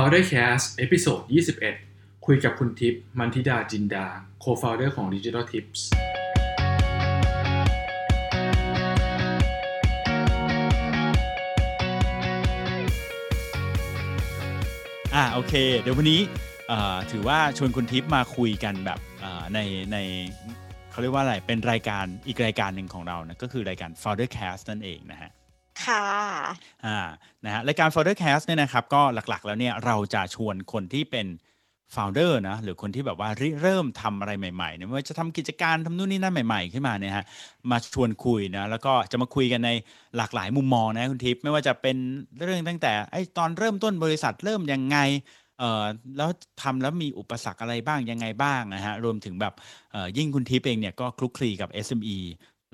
Foundercast episode 21 คุยกับคุณทิพย์มัณฑิตาจินดา Co-founder ของ Digital Tips อ่าโอเค เดี๋ยววันนี้ถือว่าชวนคุณทิพย์มาคุยกันแบบในในเขาเรียกว่าอะไรเป็นรายการอีกรายการหนึ่งของเรานะก็คือรายการ Founder Cast นั่นเองนะฮะ ค่ะอ่านะฮะรายการ Founder Cast เนี่ยนะครับก็หลักๆ แล้วเนี่ยเราจะชวนคนที่เป็น founder นะหรือคนที่แบบว่าริเริ่มทำอะไรใหม่ๆเนี่ยไม่ว่าจะทำกิจการทำนู่นนี่นั่นใหม่ ๆ ขึ้นมาเนี่ยฮะมาชวนคุยนะแล้วก็จะมาคุยกันในหลากหลายมุมมองนะคุณทิพย์ไม่ว่าจะเป็นเรื่องตั้งแต่ไอ้ตอนเริ่มต้นบริษัทเริ่มยังไงเอ่อแล้วทำแล้วมีอุปสรรคอะไรบ้างยังไงบ้างนะฮะรวมถึงแบบเออยิ่งคุณทิพย์เองเนี่ยก็คลุกคลีกับ SME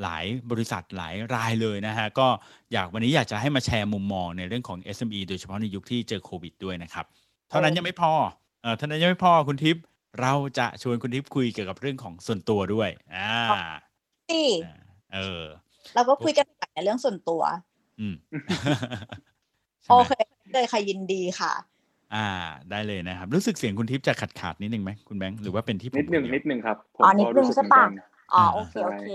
หลายบริษัทหลายรายเลยนะฮะก็อยากวันนี้อยากจะให้มาแชร์มุมมองในเรื่องของ SME โดยเฉพาะในยุคที่เจอโควิดด้วยนะครับ เท่านั้นยังไม่พอเออเท่านั้นยังไม่พอคุณทิพย์เราจะชวนคุณทิพย์คุยเกี่ยวกับเรื่องของส่วนตัวด้วยอ่านี่เออ เราก็คุยกันในเรื่องส่วนตัว อืมใช่โอไหมเคเลยค่ะยินดีค่ะ อ่า ได้เลยนะครับ รู้สึกเสียงคุณทิพย์จะขาดขาดๆนิดนึงไหมคุณแบงค์หรือว่าเป็นที่ผมนิดหนึ่งคเยวนิดหนึ่งครับผมอ๋อนิดก็นึงรู้สึกใช่ปะเหมือนกันอ๋ออ่าโอเคใช่โอเค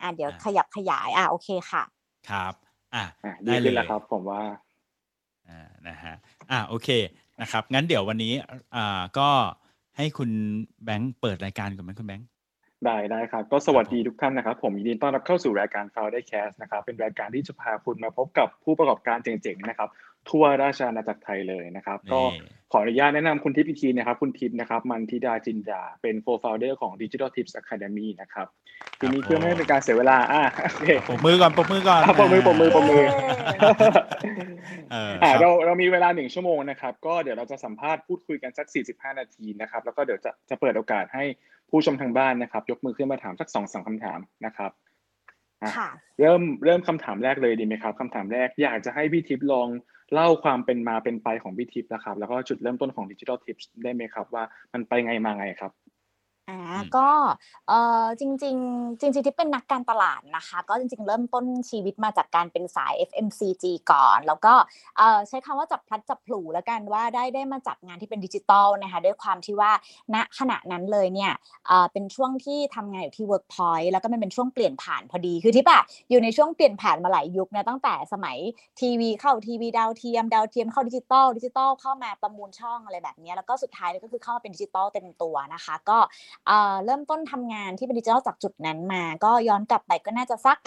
อ่าเดี๋ยวอ่าขยับขยายอ่าโอเคค่ะ ครับ อ่าอะดีได้เลขึ้ยนแล้วครับ ผมว่าอ่านะฮะอ่าโอเคนะครับ งั้นเดี๋ยววันนี้อ่าก็ให้คุณแบงค์เปิดรายการก่อนไหมคุณแบงค์ได้ได้ครับ ก็สวัสดีทุกท่านนะครับ ผมยินดีต้อนรับเข้าสู่รายการ f o u n d e r Cast นะครับเป็นรายการที่จะพาคุณมาพบกับผู้ประกอบการเจ๋งๆนะครับ ทั่วราชอาณาจักรไทยเลยนะครับ ก็นี่ขออนุญาตแนะนำคุณทิพย์อีกทีนะครับ คุณทิพย์นะครับ มันทิดาจินดา เป็น co-founder ของ Digital Tips Academy นะครับ ทีนี้เพื่อไม่ให้เป็นการเสียเวลาอะโอเคปรบมือก่อนปรบมือก่อนอะปรบมือปรบมือปรบมือเอออ่าครับเราเรามีเวลาหนึ่งชั่วโมงนะครับ ก็เดี๋ยวเราจะสัมภาษณ์พูดคุยกันสัก 45 นาทีนะครับ แล้วก็เดี๋ยวจะจะเปิดโอกาสให้ผู้ชมทางบ้านนะครับ ยกมือขึ้นมาถามสักสองสามคำถามนะครับอะค่ะเริ่มเริ่มคำถามแรกเลยดีไหมครับคำถามแรกอยากจะให้พี่ทิพย์ลอง เล่าความเป็นมาเป็นไปของพี่ทิพย์นะครับ แล้วก็จุดเริ่มต้นของดิจิทัลทิพย์ได้ไหมครับ ว่ามันไปไงมาไงครับ อ่าอืมก็เออจริงๆจริงๆที่เป็นนักการตลาดนะคะ ก็จริง ๆ เริ่มต้นชีวิตมาจากการเป็นสาย FMCG ก่อน แล้วก็เออใช้คำว่าจับพลัดจับผลูแล้วกันว่าได้ได้มาจับงานที่เป็นดิจิตอลนะคะด้วยความที่ว่าณขณะนั้นเลยเนี่ยเออเป็นช่วงที่ทำงานอยู่ที่ Workpoint แล้วก็มันเป็นช่วงเปลี่ยนผ่านพอดีคือทิพย์อะอยู่ในช่วงเปลี่ยนผ่านมาหลายยุคนะตั้งแต่สมัยทีวีเข้าทีวีดาวเทียมดาวเทียมเข้าดิจิตอลดิจิตอลเข้ามาประมูลช่องอะไรแบบเนี้ยแล้วก็สุดท้ายเลยก็คือเข้ามาเป็นดิจิตอลเต็มตัวนะคะ ก็เริ่มต้นทำงานที่เป็นดิจิทัลจากจุดนั้นมา ก็ย้อนกลับไปก็น่าจะสัก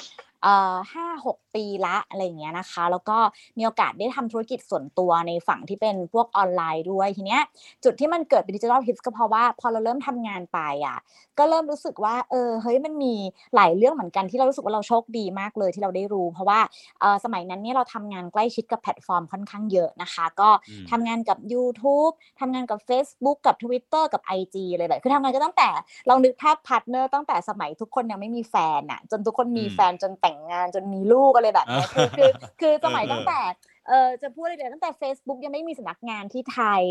ห้าหกปีละอะไรอย่างเงี้ยนะคะ แล้วก็มีโอกาสได้ทำธุรกิจส่วนตัวในฝั่งที่เป็นพวกออนไลน์ด้วยทีเนี้ยจุดที่มันเกิดเป็นดิจิทัลทิปส์ก็เพราะว่าพอเราเริ่มทำงานไปอะก็เริ่มรู้สึกว่าเออเฮ้ยมันมีหลายเรื่องเหมือนกันที่เรารู้สึกว่าเราโชคดีมากเลยที่เราได้รู้ เพราะว่าเออสมัยนั้นเนี่ยเราทำงานใกล้ชิดกับแพลตฟอร์มค่อนข้างเยอะนะคะ ก็อืมทำงานกับ YouTube ทำงานกับ Facebook กับ Twitter กับ IG เลยเลยคือทำงานก็ตั้งแต่ลองนึกภาพ partner ตั้งแต่สมัยทุกคนยังไม่มีแฟนอะจนทุกคนมีอืมแฟนจนแต่งงานจนมีลูกอะไรแบบเนี้ยคือคือคือสมัยเออตั้งแต่ เออจะพูดเลยตั้งแต่ Facebook ยังไม่มีสำนักงานที่ไทย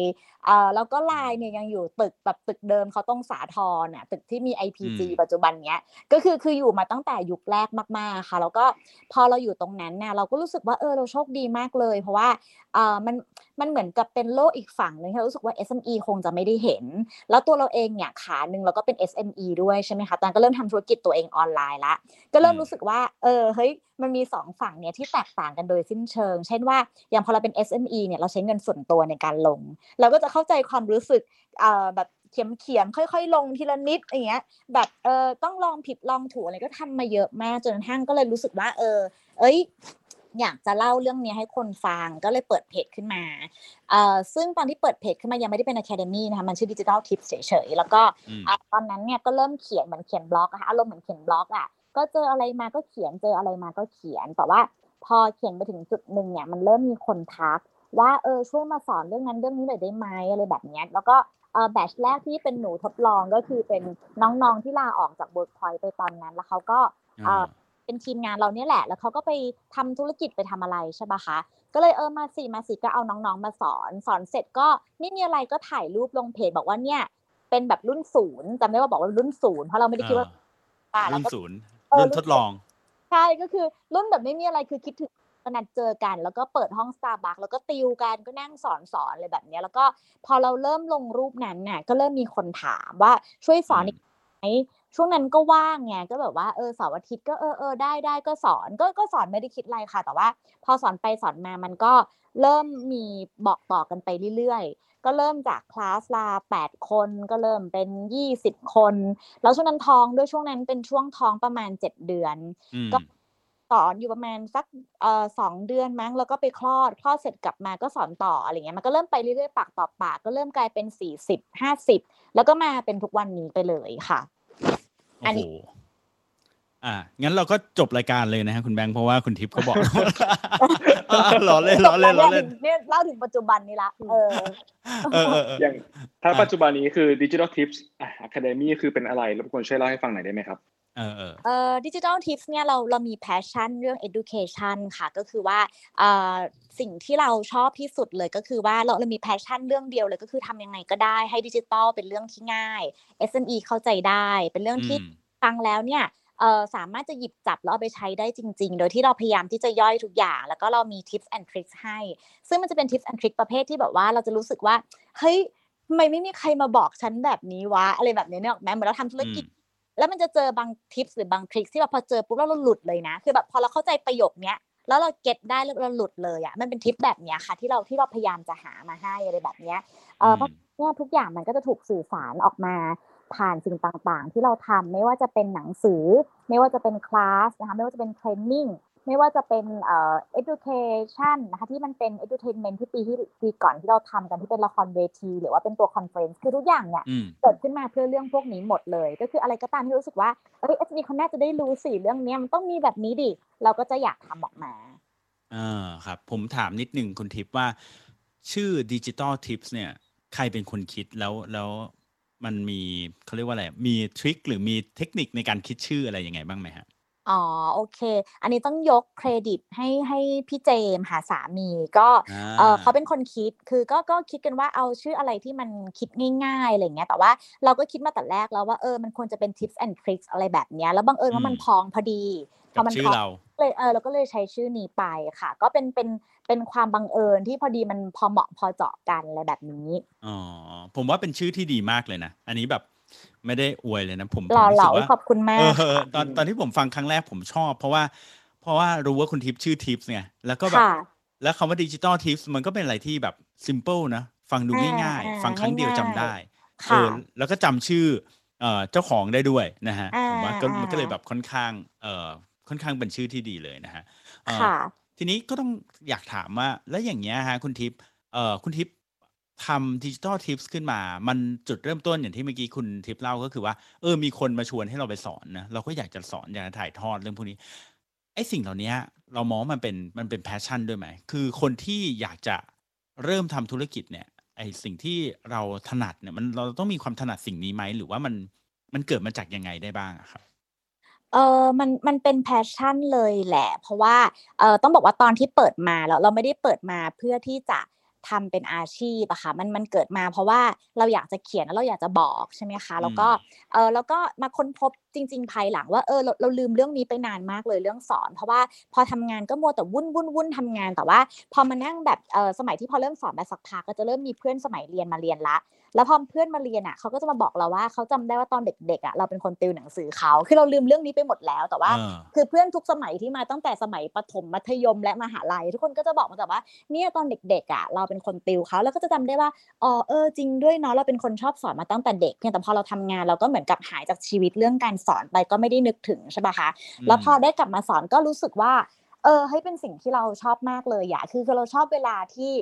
เออแล้วก็ไลน์เนี่ยยังอยู่ตึกแบบตึกเดิมเขาต้องสาทรน่ะตึกที่มี IPG อืมปัจจุบันเนี้ยก็คือคืออยู่มาตั้งแต่ยุคแรกมากๆค่ะ แล้วก็พอเราอยู่ตรงนั้นเนี่ยเราก็รู้สึกว่าเออเราโชคดีมากเลย เพราะว่าเออมันมันเหมือนกับเป็นโลกอีกฝั่งหนึงที่เรารู้สึกว่า SME คงจะไม่ได้เห็น แล้วตัวเราเองเนี่ยขาหนึ่งเราก็เป็น SME ด้วยใช่ไหมคะตอนนนก็เริ่มทำธุรกิจตัวเองออนไลน์ละก็เริ่มอืมรู้สึกว่าเออเฮ้ย มันมีสองฝั่งเนี่ยที่แตกต่างกันโดยสิ้นเชิง เช่นว่าอย่างพอเราเป็น SME เนี่ยเราใช้เงินส่วนตัวในการลง เราก็จะเข้าใจความรู้สึกเอ่อแบบเขียมเขียมๆค่อย ๆ ลงทีละนิดอย่างเงี้ยแบบเออต้องลองผิดลองถูกอะไรก็ทำมาเยอะมากจนกระทั่งก็เลยรู้สึกว่า เออ เอ้ยอยากจะเล่าเรื่องเนี้ยให้คนฟังก็เลยเปิดเพจขึ้นมาเอ่อซึ่งตอนที่เปิดเพจขึ้นมายังไม่ได้เป็น Academy นะคะมันชื่อ Digital Tips เฉยๆ แล้วก็อืมอะตอนนั้นเนี่ยก็เริ่มเขียนเหมือนเขียนบล็อกอะค่ะอารมณ์เหมือนเขียนบล็อกอะ ก็เจออะไรมาก็เขียนเจออะไรมาก็เขียน แต่ว่าพอเขียนไปถึงจุดหนึ่งเนี่ยมันเริ่มมีคนทัก ว่าเออช่วยมาสอนเรื่องนั้นเรื่องนี้หน่อยได้ไหมอะไรแบบเนี้ยแล้วก็เออแบชแรกที่เป็นหนูทดลองก็คือเป็นน้องๆที่ลาออกจาก Workpoint ไปตอนนั้น แล้วเขาก็เออเป็นทีมงานเราเนี่ยแหละ แล้วเขาก็ไปทำธุรกิจไปทำอะไรใช่ปะคะก็เลยเออมาสิมาสิก็เอาน้องๆมาสอน สอนเสร็จก็ไม่มีอะไรก็ถ่ายรูปลงเพจบอกว่าเนี่ยเป็นแบบรุ่นศูนย์จำได้ว่าบอกว่ารุ่นศูนย์เพราะเราไม่ได้คิดว่าอ่าอ่าแล้วรุ่นก็ศูนย์เออ รุ่นทดลอง ใช่ก็คือรุ่นแบบไม่มีอะไรคือคิดถึงก็นัดเจอกัน แล้วก็เปิดห้อง Starbucks แล้วก็ติวกันก็นั่งสอนสอนอะไรแบบเนี้ยแล้วก็พอเราเริ่มลงรูปนั้นเนี่ยก็เริ่มมีคนถามว่าช่วยสอนอีกไหมช่วงนั้นก็ว่างไงก็แบบว่าเออเสาร์อาทิตย์ก็เออเออได้ได้ก็สอนก็ก็สอนไม่ได้คิดอะไรค่ะ แต่ว่า พอสอนไปสอนมามันก็เริ่มมีบอกต่อกันไปเรื่อยๆ ก็เริ่มจากคลาสละแปดคน ก็เริ่มเป็นยี่สิบคน แล้วช่วงนั้นท้องด้วยช่วงนั้นเป็นช่วงท้องประมาณเจ็ดเดือนอืมก็สอนอยู่ประมาณสักเอ่อสองเดือนมั้งแล้วก็ไปคลอดคลอดเสร็จกลับมาก็สอนต่ออะไรเงี้ยมันก็เริ่มไปเรื่อยๆปากต่อปากก็เริ่มกลายเป็นสี่สิบห้าสิบแล้วก็มาเป็นทุกวันนี้ไปเลยค่ะ อัโอ้นนี้โห อ่างั้นเราก็จบรายการเลยนะฮะคุณแบงค์เพราะว่าคุณทิพย์เขาบอกอ่าล้อเล่นล้อเล่นล้อเล่นเนี่ยเล่าถึงปัจจุบันนี้ละเออเออเออเอออย่างถ้าอะปัจจุบันนี้คือ Digital Tips Academy คือเป็นอะไรรบกวนช่วยเล่าให้ฟังหน่อยได้ไหมครับเออเออเอ่อดิจิทัลทิปส์เนี่ยเราเรามี passion เรื่อง education ค่ะ ก็คือว่าเอ่อสิ่งที่เราชอบที่สุดเลยก็คือว่าเราเรามี passion เรื่องเดียวเลยก็คือทำยังไงก็ได้ให้ดิจิทัลเป็นเรื่องที่ง่าย SME เข้าใจได้เป็นเรื่องที่อืมฟังแล้วเนี่ยเอ่อ สามารถจะหยิบจับแล้วเอาไปใช้ได้จริง ๆ โดยที่เราพยายามที่จะย่อยทุกอย่าง แล้วก็เรามี tips and tricks ให้ ซึ่งมันจะเป็น tips and tricks ประเภทที่แบบว่าเราจะรู้สึกว่า เฮ้ยทำไมไม่มีใครมาบอกฉันแบบนี้วะ อะไรแบบนี้เนี่ยหรอกไหมเหมือนเราทำธุรกิจอืมแล้วมันจะเจอบางทิปหรือบางทริคที่แบบพอเจอปุ๊บแล้วเราหลุดเลยนะ คือแบบพอเราเข้าใจประโยคเนี้ยแล้วเราเก็ตได้แล้วเราหลุดเลยอะมันเป็นทิปแบบเนี้ยค่ะ ที่เราที่เราพยายามจะหามาให้อะไรแบบเนี้ยเออเพราะเนี่ยทุกอย่างมันก็จะถูกสื่อสารออกมา ผ่านสิ่งต่างๆ ที่เราทำไม่ว่าจะเป็นหนังสือ ไม่ว่าจะเป็นคลาสนะคะไม่ว่าจะเป็น training ไม่ว่าจะเป็นเอ่อ education นะคะที่มันเป็น edutainment ที่ปีที่ปีก่อนที่เราทำกันที่เป็นละครเวที หรือว่าเป็นตัว conference คือทุกอย่างเนี่ยอืมเกิดขึ้นมาเพื่อเรื่องพวกนี้หมดเลย ก็คืออะไรก็ตามที่รู้สึกว่าเอ้ย SMB เขาน่าจะได้รู้สิเรื่องเนี้ยมันต้องมีแบบนี้ดิเราก็จะอยากทำออกมาอ่าครับ ผมถามนิดนึงคุณทิพย์ว่า ชื่อ Digital Tips เนี่ย ใครเป็นคนคิดแล้วแล้ว มันมีเขาเรียกว่าอะไร มีทริคหรือมีเทคนิคในการคิดชื่ออะไรยังไงบ้างไหมฮะ อ๋อโอเค อันนี้ต้องยกเครดิตให้ให้พี่เจมส์หาสามีก็อ่าเออเขาเป็นคนคิดคือก็ก็คิดกันว่าเอาชื่ออะไรที่มันคิดง่ายๆอะไรอย่างเงี้ยแต่ว่าเราก็คิดมาแต่แรกแล้วว่าเออมันควรจะเป็น tips and tricks อะไรแบบเนี้ยแล้วบังเอิญว่ามันอืมพ้องพอดีพกัอบมันชื่อพ้อง เรา เลยเออเราก็เลยใช้ชื่อนี้ไปค่ะ ก็เป็นเป็นเป็นความบังเอิญที่พอดีมันพอเหมาะพอเจาะกันอะไรแบบนี้อ๋อผมว่าเป็นชื่อที่ดีมากเลยนะอันนี้แบบไม่ได้อวยเลยนะผมผมหล่อรู้เหสึลากว่าขอบคุณมาเอกอค่ะตอนตอนที่ผมฟังครั้งแรกผมชอบ เพราะว่า เพราะว่ารู้ว่าคุณทิพย์ชื่อทิพย์ไงแล้วก็แบบค่ะแล้วคำว่าดิจิตอลทิปส์มันก็เป็นอะไรที่แบบ simple นะฟังดูอ่าง่ายอ่าๆฟังครั้งเดียวจำง่ายๆได้เอค่ะอแล้วก็จำชื่อเอ่อเจ้าของได้ด้วยนะฮะอ่าผมว่าก็อ่ามัมันก็เลยแบบค่อนข้างเอ่อ ค่อนข้างเป็นชื่อที่ดีเลยนะฮะเอ่อค่ะ ทีนี้ก็ต้องอยากถามว่า แล้วอย่างเงี้ยฮะคุณทิพย์เอ่อคุณทิพย์ทำ Digital Tips ขึ้นมา มันจุดเริ่มต้นอย่างที่เมื่อกี้คุณทิพย์เล่าก็คือว่า เออ มีคนมาชวนให้เราไปสอนนะ เราก็อยากจะสอนอยากจะถ่ายทอดเรื่องพวกนี้ ไอ้สิ่งเหล่านี้เรามองว่ามันเป็นมันเป็น passion ด้วยไหม คือคนที่อยากจะเริ่มทำธุรกิจเนี่ย ไอ้สิ่งที่เราถนัดเนี่ย มันเราต้องมีความถนัดสิ่งนี้ไหม หรือว่ามันมันเกิดมาจากยังไงได้บ้างอะครับ เออมันมันเป็นแพชชั่นเลยแหละ เพราะว่าเออต้องบอกว่าตอนที่เปิดมาแล้วเราไม่ได้เปิดมาเพื่อที่จะทำเป็นอาชีพอะค่ะมันมันเกิดมาเพราะว่าเราอยากจะเขียนแล้วเราอยากจะบอกใช่ไหมคะแล้วก็เออแล้วก็มาค้นพบจริง ๆ ภายหลังว่าเออเราเราลืมเรื่องนี้ไปนานมากเลยเรื่องสอน เพราะว่าพอทำงานก็มัวแต่วุ่นวุ่นวุ่นทำงานแต่ว่า พอมานั่งแบบเออสมัยที่พอเริ่มสอนแบบสักพักก็จะเริ่มมีเพื่อนสมัยเรียนมาเรียนละ แล้วพอเพื่อนมาเรียนอะเขาก็จะมาบอกเราว่าเขาจำได้ว่าตอนเด็กๆอะเราเป็นคนติวหนังสือเขาคือเราลืมเรื่องนี้ไปหมดแล้วแต่ว่าเออคือเพื่อนทุกสมัยที่มาตั้งแต่สมัยประถมมัธยมและมหาลัย ทุกคนก็จะบอกมาแต่ว่าเนี่ยตอนเด็กๆอะเราเป็นคนติวเขาแล้วก็จะจำได้ว่าอ๋อเออจริงด้วยเนาะเราเป็นคนชอบสอนมาตั้งแต่เด็กเพียงแต่พอเราทำงานเราก็เหมือนกับหายจากชีวิตเรื่องการสอนไปก็ไม่ได้นึกถึงใช่ปะคะแล้วพอได้กลับมาสอนก็รู้สึกว่าเออเฮ้ยเป็นสิ่งที่เราชอบมากเลยอะคือคือเราชอบเวลาที่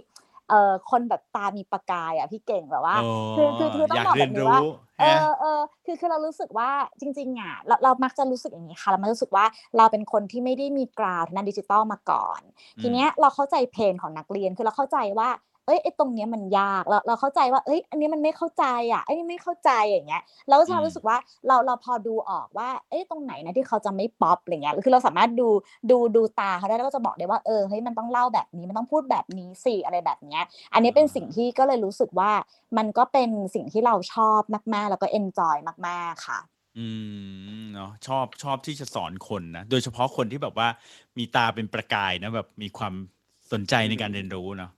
เอ่อคนแบบตามีประกายอะพี่เก่งแบบว่าโอ้คือคือคือต้อองยากบอกเรีแบยนบนี้รู้ว่าเอฮะอเออคือคือเรารู้สึกว่าจริงๆอะเราเรามักจะรู้สึกอย่างนี้ค่ะเรามักจะรู้สึกว่าเราเป็นคนที่ไม่ได้มีกราวทางด้านดิจิตอลมาก่อนอืมทีเนี้ยเราเข้าใจเพนของนักเรียนคือเราเข้าใจว่า เอ้ยไอ้ตรงเนี้ยมันยากเราเราเข้าใจว่าเอ้ยอันนี้มันไม่เข้าใจอะไอ้นี่ไม่เข้าใจอย่างเงี้ยเราก็จะรู้สึกว่าเราเราพอดูออกว่าเอ้ยตรงไหนนะที่เขาจะไม่ป๊อปอะไรเงี้ยคือเราสามารถดูดูดูตาเขาได้แล้วก็จะบอกได้ว่าเออเฮ้ยมันต้องเล่าแบบนี้มันต้องพูดแบบนี้สิอะไรแบบเนี้ยอันนี้เป็นสิ่งที่ก็เลยรู้สึกว่ามันก็เป็นสิ่งที่เราชอบมากๆ แล้วก็เอนจอยมาก ๆค่ะอืมเนาะชอบชอบที่จะสอนคนนะโดยเฉพาะคนที่แบบว่ามีตาเป็นประกายนะแบบมีความสนใจในการเรียนรู้เนาะ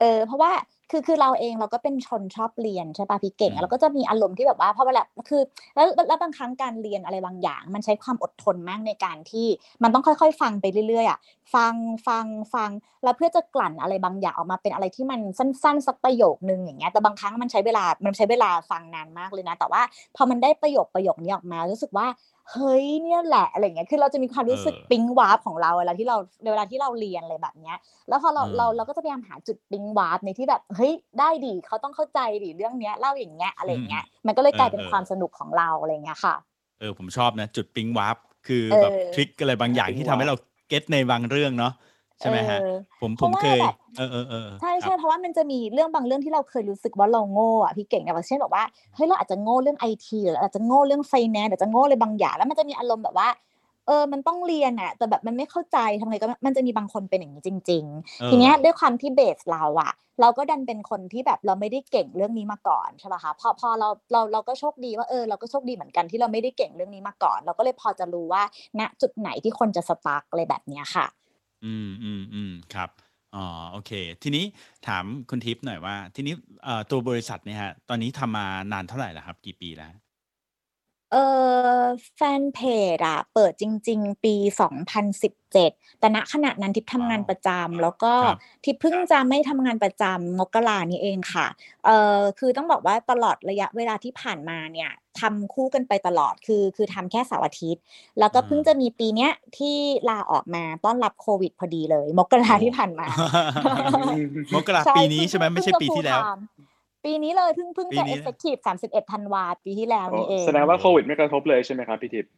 เออเพราะว่าคือคือเราเองเราก็เป็นชนชอบเรียนใช่ปะพี่เก่งอืมอะแล้วก็จะมีอารมณ์ที่แบบว่าพอเวลาคือแล้วแล้วแล้วบางครั้งการเรียนอะไรบางอย่าง มันใช้ความอดทนมากในการที่มันต้องค่อยๆ ฟังไปเรื่อยๆอะฟังฟังฟังแล้วเพื่อจะกลั่นอะไรบางอย่างออกมาเป็นอะไรที่มันสั้นๆสักประโยคนึงอย่างเงี้ยแต่บางครั้งมันใช้เวลามันใช้เวลาฟังนานมากเลยนะ แต่ว่าพอมันได้ประโยคประโยคนี้ออกมารู้สึกว่า เฮ้ยเนี่ยแหละอะไรเงี้ยคือเราจะมีความรู้สึกเออปิ๊งวาร์ปของเราเวลาที่เราเวลาที่เราเรียนอะไรแบบเนี้ย แล้วพอเราอืมเราเราก็จะพยายามหาจุดปิ๊งวาร์ปในที่แบบเฮ้ยได้ดิเขาต้องเข้าใจดิเรื่องเนี้ยเล่าอย่างเงี้ยอะไรอย่างเงี้ยมันก็เลยกลายเป็นความสนุกของเราอะไรเงี้ยค่ะเออผมชอบนะจุดปิ๊งวาร์ปคือเออแบบทริคอะไรบางอย่างที่ทำให้เราเก็ตในบางเรื่องเนาะ ใช่ไหมฮะเออผมเพผราะมว่าเคยแบบเออเออเออใช่คใช่รับเพราะว่ามันจะมีเรื่องบางเรื่องที่เราเคยรู้สึกว่าเราโง่อะพี่เก่งเนี่ยอย่างเช่นแบบว่าเฮ้ยเราอาจจะโง่เรื่องไอทีหรืออาจจะโง่เรื่องไฟแนนซ์อาจจะโง่เลยบางอย่างแล้วมันจะมีอารมณ์แบบว่าเออ มันต้องเรียนอะแต่แบบมันไม่เข้าใจทำไงก็ไม่มันจะมีบางคนเป็นอย่างนี้จริงเออๆทีเนี้ยด้วยความที่เบสเราอะเราก็ดันเป็นคนที่แบบเราไม่ได้เก่งเรื่องนี้มาก่อนใช่ป่ะคะ พอพอเราเราเราก็โชคดีว่าเออเราก็โชคดีเหมือนกันที่เราไม่ได้เก่งเรื่องนี้มาก่อน เราก็เลยพอจะรู้ว่าณจุดไหนที่คนจะสตาร์กอะไรแบบเนี้ยค่ะ อืม อืม อืม ครับ อ๋อ โอเค ทีนี้ถามคุณทิพย์หน่อยว่า ทีนี้ เอ่อ ตัวบริษัทเนี่ยฮะตอนนี้ทำมานานเท่าไหร่แล้วครับ กี่ปีแล้ว เออแฟนเพจอะเปิดจริง ๆ ปี 2017 แต่ณขณะนั้นทิพย์ทำงานว้าวประจำแล้วก็ครับ ทิพย์เพิ่งจะไม่ทำงานประจำมกรานี้เองค่ะเออคือต้องบอกว่าตลอดระยะเวลาที่ผ่านมาเนี่ยทำคู่กันไปตลอดคือคือทำแค่เสาร์อาทิตย์ แล้วก็เพิ่งจะมีปีเนี้ยที่ลาออกมาต้อนรับโควิดพอดีเลย มกราที่ผ่านมา มกราปีนี้ใช่ไหมไม่ใช่เพิ่งปีที่แล้วเพิ่งจะ full time ปีนี้เลยเพิ่งเพิ่งปีจะนี้ effective 31ธันวาปีที่แล้วนี่เองแสดงว่าโควิดไม่กระทบเลยใช่ไหมครับพี่ทิพย์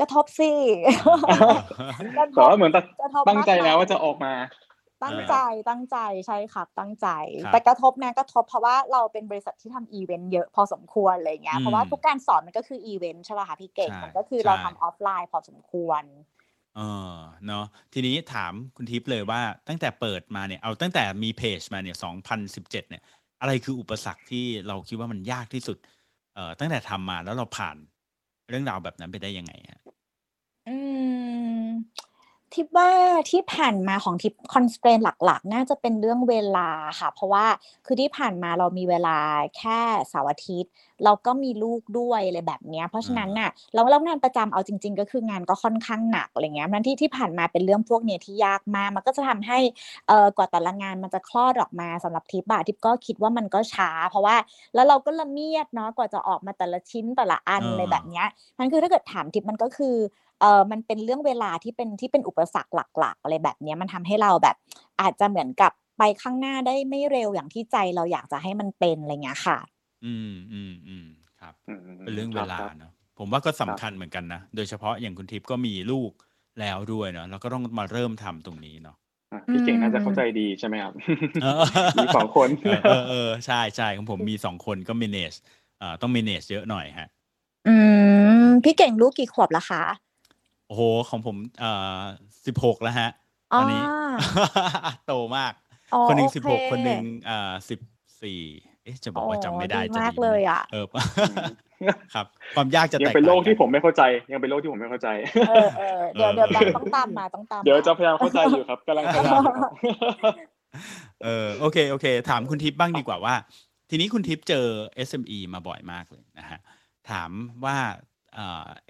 กระทบสิกระทแต่ว่าเหมือนตัดกระทบตั้งใจมาแล้วว่าจะออกมา ตั้งใจตั้งใจใช่ครับตั้งใจครับแต่กระทบนะกระทบเพราะว่าเราเป็นบริษัทที่ทำอีเวนต์เยอะพอสมควรอะไรเงี้ยอืมเพราะว่าทุกการสอนมันก็คืออีเวนต์ใช่ป่ะคะพี่เก่งใช่มันก็คือใช่เราทำออฟไลน์พอสมควรเออเนาะทีนี้ถามคุณทิพย์เลยว่าตั้งแต่เปิดมาเนี่ยเอาตั้งแต่มีเพจมาเนี่ย2017เนี่ย อะไรคืออุปสรรคที่เราคิดว่ามันยากที่สุด เอ่อตั้งแต่ทำมาแล้วเราผ่านเรื่องราวแบบนั้นไปได้ยังไงฮะ อืม ทิปว่าที่ผ่านมาของทิปคอนสเตรนหลักๆ น่าจะเป็นเรื่องเวลาค่ะ เพราะว่าคือที่ผ่านมาเรามีเวลาแค่เสาร์อาทิตย์เราก็มีลูกด้วยอะไรแบบเนี้ยเพราะฉะนั้นน่ะแล้วแล้วงานประจำเอาจริง ๆ ก็คืองานก็ค่อนข้างหนักอะไรเงี้ยนั้นที่ที่ผ่านมาเป็นเรื่องพวกเนี้ยที่ยากมากมันก็จะทำให้เอ่อกว่าแต่ละงานมันจะคลอดออกมาสำหรับทิปอะทิปก็คิดว่ามันก็ช้า เพราะว่าแล้วเราก็ละเมียดเนาะกว่าจะออกมาแต่ละชิ้นแต่ละอันอ่าอะไรแบบเนี้ยมันคือถ้าเกิดถามทิปมันก็คือ เออมันเป็นเรื่องเวลาที่เป็นที่เป็นอุปสรรคหลัก ๆ อะไรแบบเนี้ยมันทำให้เราแบบ อาจจะเหมือนกับไปข้างหน้าได้ไม่เร็วอย่างที่ใจเราอยากจะให้มันเป็นอะไรเงี้ยค่ะ อืมอืมอืมครับอืมเป็นเรื่องเวลาครับเนาะผมว่าก็สำคัญเหมือนกันนะ โดยเฉพาะอย่างคุณทิพย์ก็มีลูกแล้วด้วยเนาะแล้วก็ต้องมาเริ่มทำตรงนี้เนาะอะพี่เก่งน่าจะเข้าใจดีใช่ไหมครับเออมีสองคนเออเออเออใช่ใช่ของผมมีสองคนก็ manage เอ่อต้อง manage เยอะหน่อยฮะ อืมพี่เก่งลูกกี่ขวบแล้วคะ โอ้โห ของผมเอ่อสิบหกแล้วฮะอ๋ตออนนี้ โตมาก อ๋อ คนหนึ่งโอสิบเคหกคนหนึ่งเอ่อสิบสี่เอ๊ะ จะบอกว่าจำไม่ได้อ๋อจะมากไหเลยอะ เออครับ ความยากจะแตยังกเป็นโลกต่างที่กัผมไม่เข้าใจ ยังเป็นโลกที่ผมไม่เข้าใจ เออเออเดี๋ยวเดี๋ยวแบงค์ต้องตามมาต้องตามเดี๋ยวมา จะพยายามเข้าใจอยู่ครับกำลังพยายามอยู่ครับ เออโอเคโอเค ถามคุณทิพย์บ้างดีกว่าว่า ทีนี้คุณทิพย์เจอ SME มาบ่อยมากเลยนะฮะ ถามว่าเอ่อ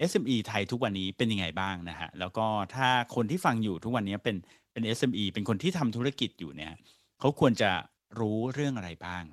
SME ไทยทุกวันนี้เป็นยังไงบ้างนะฮะแล้วก็ถ้าคนที่ฟังอยู่ทุกวันนี้เป็นเป็น SME เป็นคนที่ทำธุรกิจอยู่เนี่ยเขาควรจะรู้เรื่องอะไรบ้าง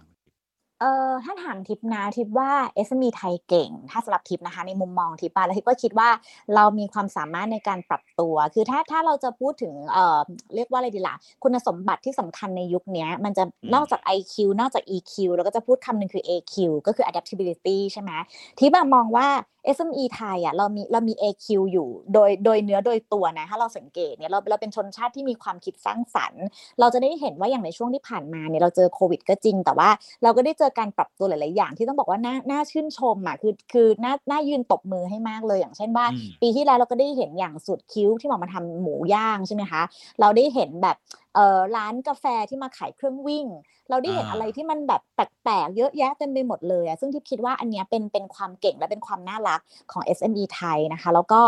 เออถ้าถามทิปนะทิปว่า SME ไทยเก่ง ถ้าสำหรับทิปนะคะในมุมมองทิปอะแล้วทิปก็คิดว่าเรามีความสามารถในการปรับตัว คือถ้าถ้าเราจะพูดถึงเอ่อเรียกว่าอะไรดีล่ะคุณสมบัติที่สำคัญในยุคเนี้ยมันจะอืมนอกจาก IQ นอกจาก EQ แล้วก็จะพูดคำหนึ่งคือ AQ ก็คือ adaptability ใช่ไหมทิปอะมองว่า SME ไทยอะเรามีเรามี AQ อยู่โดยโดยเนื้อโดยตัวนะถ้าเราสังเกตเนี่ยเราเราเป็นชนชาติที่มีความคิดสร้างสรรค์ เราจะได้เห็นว่าอย่างในช่วงที่ผ่านมาเนี่ยเราเจอโควิดก็จริง แต่ว่าเราก็ได้เจอการปรับตัวหลาย ๆ อย่าง ที่ต้องบอกว่าน่าน่าชื่นชมอะคือคือน่าน่ายืนตบมือให้มากเลยอย่างเช่นว่าอืมปีที่แล้วเราก็ได้เห็นอย่างสุดคิ้วที่หมอมาทำหมูย่างใช่ไหมคะ เราได้เห็นแบบเอ่อร้านกาแฟที่มาขายเครื่องวิ่ง เราได้เห็นอ่าอะไรที่มันแบบแปลกๆเยอะแยะเต็มไปหมดเลยอะซึ่งทิพย์คิดว่าอันเนี้ยเป็นเป็นความเก่งและเป็นความน่ารักของ SME ไทยนะคะ แล้วก็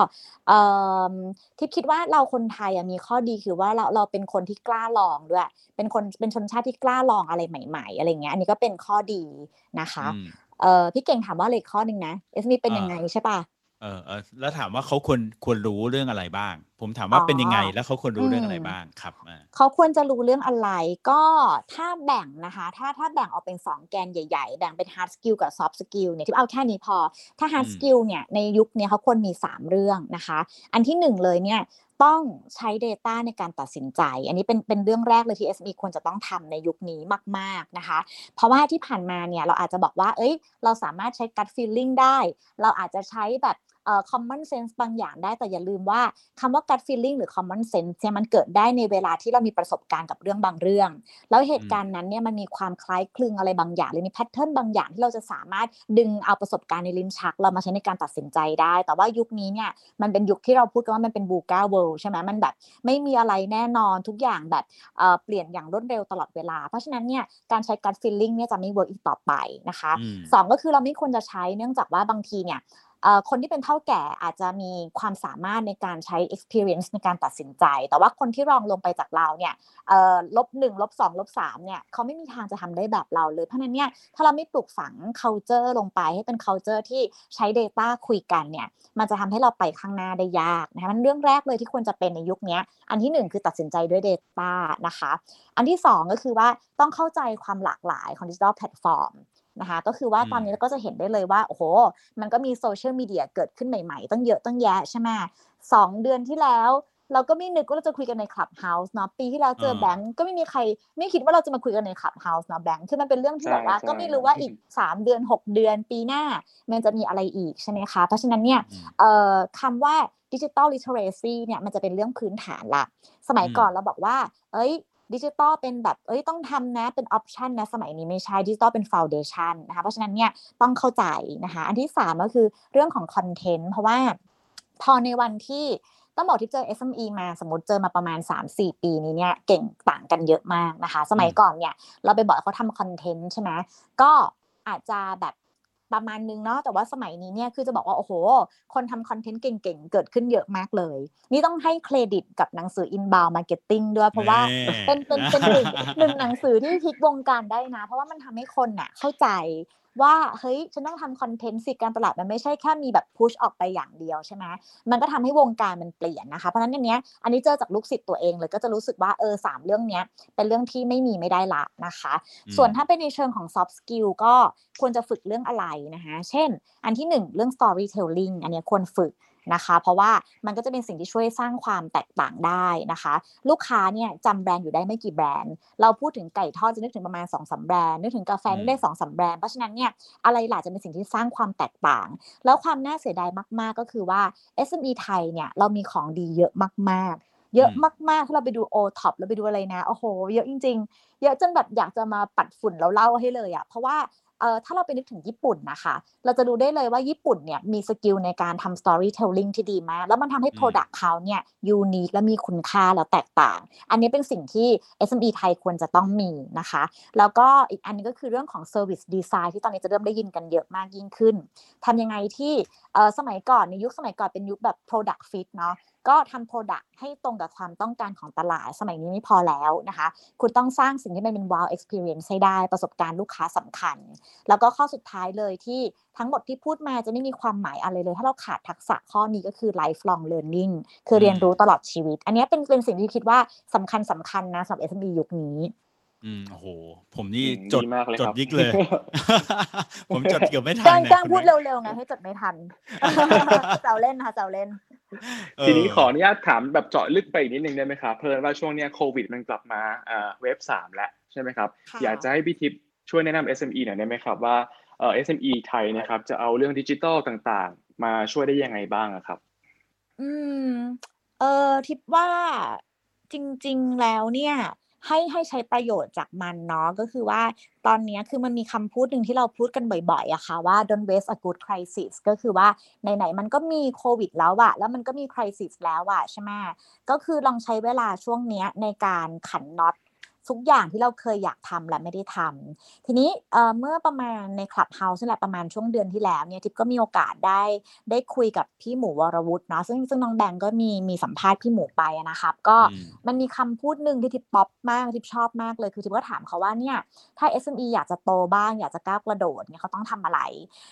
เอ่อทิพย์คิดว่าเราคนไทยอะมีข้อดีคือว่าเราเราเป็นคนที่กล้าลองด้วย เป็นคนเป็นชนชาติที่กล้าลองอะไรใหม่ๆ อะไรเงี้ยอันนี้ก็เป็นข้อดีนะคะอืมเออพี่เก่งถามว่าเลยข้อหนึ่งนะ SME เป็นยังไงใช่ปะ เออเออแล้วถามว่าเขาควรควรรู้เรื่องอะไรบ้าง ผมถามว่าอ๋อเป็นยังไงแล้วเขาควรรู้เรื่องอะไรอืมบ้างครับอ่าเขาควรจะรู้เรื่องอะไร ก็ถ้าแบ่งนะคะ ถ้าถ้าแบ่งออกเป็น 2 แกนใหญ่ๆ แบ่งเป็น hard skill กับ soft skill เนี่ยที่เอาแค่นี้พอ ถ้า hard อืม skill เนี่ยในยุคเนี้เขาควรมี 3 เรื่องนะคะ อันที่ 1 เลยเนี่ยต้องใช้ Data ในการตัดสินใจ อันนี้เป็นเป็นเรื่องแรกเลยที่ SME ควรจะต้องทำในยุคนี้มาก ๆนะคะ เพราะว่าที่ผ่านมาเนี่ยเราอาจจะบอกว่า เอ้ย เราสามารถใช้ gut feeling ได้ เราอาจจะใช้แบบเอ่อ common sense บางอย่างได้แต่อย่าลืมว่าคำว่า gut feeling หรือ common sense เนี่ยมันเกิดได้ในเวลาที่เรามีประสบการณ์กับเรื่องบางเรื่อง แล้วเหตุการณ์นั้นเนี่ยมันมีความคล้ายคลึงอะไรบางอย่างหรือมีแพทเทิร์นบางอย่างที่เราจะสามารถดึงเอาประสบการณ์ในลิ้นชัก เรามาใช้ในการตัดสินใจได้ แต่ว่ายุคนี้เนี่ยมันเป็นยุคที่เราพูดกันว่ามันเป็น VUCA World ใช่ไหมมันแบบไม่มีอะไรแน่นอนทุกอย่างแบบเอ่อเปลี่ยนอย่างรวดเร็วตลอดเวลา เพราะฉะนั้นเนี่ยการใช้ gut feeling เนี่ยจะไม่ work อีกต่อไปนะคะอืมสองก็คือเราไม่ควรจะใช้เนื่องจากว่าบางทีเนี่ยเอ่อ คนที่เป็นเถ้าแก่อาจจะมีความสามารถในการใช้ experience ในการตัดสินใจ แต่ว่าคนที่รองลงไปจากเราเนี่ยลบหนึ่งลบสองลบสามเนี่ยเขาไม่มีทางจะทำได้แบบเราเลย เพราะฉะนั้นเนี่ยถ้าเราไม่ปลูกฝัง culture ลงไปให้เป็น culture ที่ใช้ data คุยกันเนี่ยมันจะทำให้เราไปข้างหน้าได้ยากนะคะมันเรื่องแรกเลยที่ควรจะเป็นในยุคนี้อันที่หนึ่งคือตัดสินใจด้วย data นะคะ อันที่สองก็คือว่าต้องเข้าใจความหลากหลายของดิจิทัลแพลตฟอร์ม นะคะ ก็คือว่าอืมตอนนี้เราก็จะเห็นได้เลยว่าโอ้โห มันก็มีโซเชียลมีเดียเกิดขึ้นใหม่ๆตั้งเยอะตั้งแยะใช่ไหมสองเดือนที่แล้วเราก็ไม่นึกว่าเราจะคุยกันในคลับเฮาส์เนาะปีที่แล้วเจอแบงก์ก็ไม่มีใคร ไม่คิดว่าเราจะมาคุยกันใน Clubhouse เนาะแบงก์คือมันเป็นเรื่องที่ใช่แบบว่าใช่ก็ไม่รู้ว่าอีกสามเดือนหกเดือนปีหน้า มันจะมีอะไรอีกใช่ไหมคะ เพราะฉะนั้นเนี่ยอืมเอ่อคำว่าดิจิ t a ลลิเทเรซีเนี่ยมันจะเป็นเรื่องพื้นฐานละ สมัยอืมก่อนเราบอกว่า เอ้ย ดิจิตอลเป็นแบบเอ้ยต้องทำนะเป็น option นะสมัยนี้ไม่ใช่ดิจิตอลเป็นฟ u วเดชันนะคะเพราะฉะนั้นเนี่ยต้องเข้าใจนะคะอันที่3ก็คือเรื่องของ content เพราะว่าพอในวันที่ต้องบอกที่เจอ SME มาสมมติเจอมาประมาณ 3-4 ปีนี้เนี่ยเก่งต่างกันเยอะมากนะคะ สมัยก่อนเนี่ยเราไปบอกเขาทำคอนเทนต์ใช่ไหมก็อาจจะแบบ ประมาณนึงเนาะแต่ว่าสมัยนี้เนี่ยคือจะบอกว่า โอ้โห คนทำคอนเทนต์เก่งๆ เกิดขึ้นเยอะมากเลย นี่ต้องให้เครดิตกับหนังสือ inbound marketing ด้วย เพราะว่าแน่เป็นเป็นเป็นหนึ่งหนึ่งหนังสือที่พลิกวงการได้นะ เพราะว่ามันทำให้คนน่ะเข้าใจว่าเฮ้ยฉันต้องทำคอนเทนต์สิการตลาดมันไม่ใช่แค่มีแบบพุชออกไปอย่างเดียวใช่ไหมมันก็ทำให้วงการมันเปลี่ยนนะคะเพราะฉะนั้นอันเนี้ยอันนี้เจอจากลูกศิษย์ตัวเองเลยก็จะรู้สึกว่าเออสามเรื่องเนี้ยเป็นเรื่องที่ไม่มีไม่ได้ละนะคะอืมส่วนถ้าเป็นในเชิงของ soft skill ก็ควรจะฝึกเรื่องอะไรนะคะเช่น อันที่หนึ่งเรื่อง storytelling อันเนี้ยควรฝึก นะคะ เพราะว่ามันก็จะเป็นสิ่งที่ช่วยสร้างความแตกต่างได้นะคะ ลูกค้าเนี่ยจำแบรนด์อยู่ได้ไม่กี่แบรนด์ เราพูดถึงไก่ทอดจะนึกถึงประมาณ2อสแบรนด์นึกถึงกาแฟนึกได้สองสามแบรนด์เพราะฉะนั้นเนี่ยอะไรล่ะจะเป็นสิ่งที่สร้างความแตกต่าง แล้วความน่าเสียดายมากๆก็คือว่า SME ไทยเนี่ยเรามีของดีเยอะมากๆเยอะอืมมากๆ ถ้าเราไปดู o t o p เราไปดูอะไรนะ โอ้โห เยอะจริง ๆ เยอะจนแบบอยากจะมาปัดฝุ่นแล้วเล่าให้เลยอะเพราะว่า เอ่อถ้าเราไปนึกถึงญี่ปุ่นนะคะ เราจะดูได้เลยว่าญี่ปุ่นเนี่ยมี skill ในการทำ storytelling ที่ดีมาก แล้วมันทำให้อืม product เขาเนี่ย unique และมีคุณค่าแล้วแตกต่าง อันนี้เป็นสิ่งที่ SME ไทยควรจะต้องมีนะคะ แล้วก็อีกอันนึงก็คือเรื่องของ service design ที่ตอนนี้จะเริ่มได้ยินกันเยอะมากยิ่งขึ้นทำยังไงที่เอ่อสมัยก่อนในยุคสมัยก่อนเป็นยุคแบบ product fit เนาะ ก็ทำโปรดักต์ให้ตรงกับความต้องการของตลาดสมัยนี้ไม่พอแล้วนะคะ คุณต้องสร้างสิ่งที่มันเป็น wow experience ให้ได้ประสบการณ์ลูกค้าสำคัญ แล้วก็ข้อสุดท้ายเลยที่ทั้งหมดที่พูดมาจะไม่มีความหมายอะไรเลย ถ้าเราขาดทักษะข้อนี้ก็คือ lifelong learning คือเรียนรู้ตลอดชีวิต อันนี้เป็นเป็นสิ่งที่คิดว่าสำคัญสำคัญนะสำหรับ SME ยุคนี้ อืมโอ้โห ผมนี่อืมจดดีมากเลยจคดรับยิกเลย ผมจดเกือบไม่ทัแจ้นงเนี่ยแจ้งคุณพูดแม็กเร็วๆไงให้จดไม่ทันแซวเล่นค่ะแซวเล่นเออทีนี้ขออนุญาตถามแบบเจาะลึกไปอีกนิดนึงได้ไหมครับเพราะว่าช่วงเนี้ยโควิดมันกลับมาอ่าเวฟสามแล้วใช่ไหมครับค่ะอยากจะให้พี่ทิพย์ช่วยแนะนำ SME หน่อยได้ไหมครับว่าเอ่อ SME ไทยนะครับจะเอาเรื่องดิจิทัลต่างๆ มาช่วยได้ยังไงบ้างอะครับ อืม เออทิปว่าจริง ๆ แล้วเนี่ย ให้ให้ใช้ประโยชน์จากมันเนาะก็คือว่าตอนนี้คือมันมีคำพูดหนึ่งที่เราพูดกันบ่อยๆอะค่ะว่า don't waste a good crisis ก็คือว่าไหนๆมันก็มีโควิดแล้วอะแล้วมันก็มี crisis แล้วอะใช่ไหมก็คือลองใช้เวลาช่วงนี้ในการขันน็อต ทุกอย่างที่เราเคยอยากทำและไม่ได้ทำทีนี้เอ่อเมื่อประมาณในคลับเฮาส์นี่แหละประมาณช่วงเดือนที่แล้วเนี่ยทิพย์ก็มีโอกาสได้ได้คุยกับพี่หมูวรวุฒิเนาะซึ่งซึ่งน้องแบงก์ก็มีมีสัมภาษณ์พี่หมูไปอะนะครับ ก็อืมมันมีคำพูดหนึ่งที่ทิพย์ชอบมากทิพย์ชอบมากเลยคือทิพย์ก็ถามเขาว่าเนี่ยถ้า SME อยากจะโตบ้างอยากจะก้าวกระโดดเนี่ยเขาต้องทำอะไร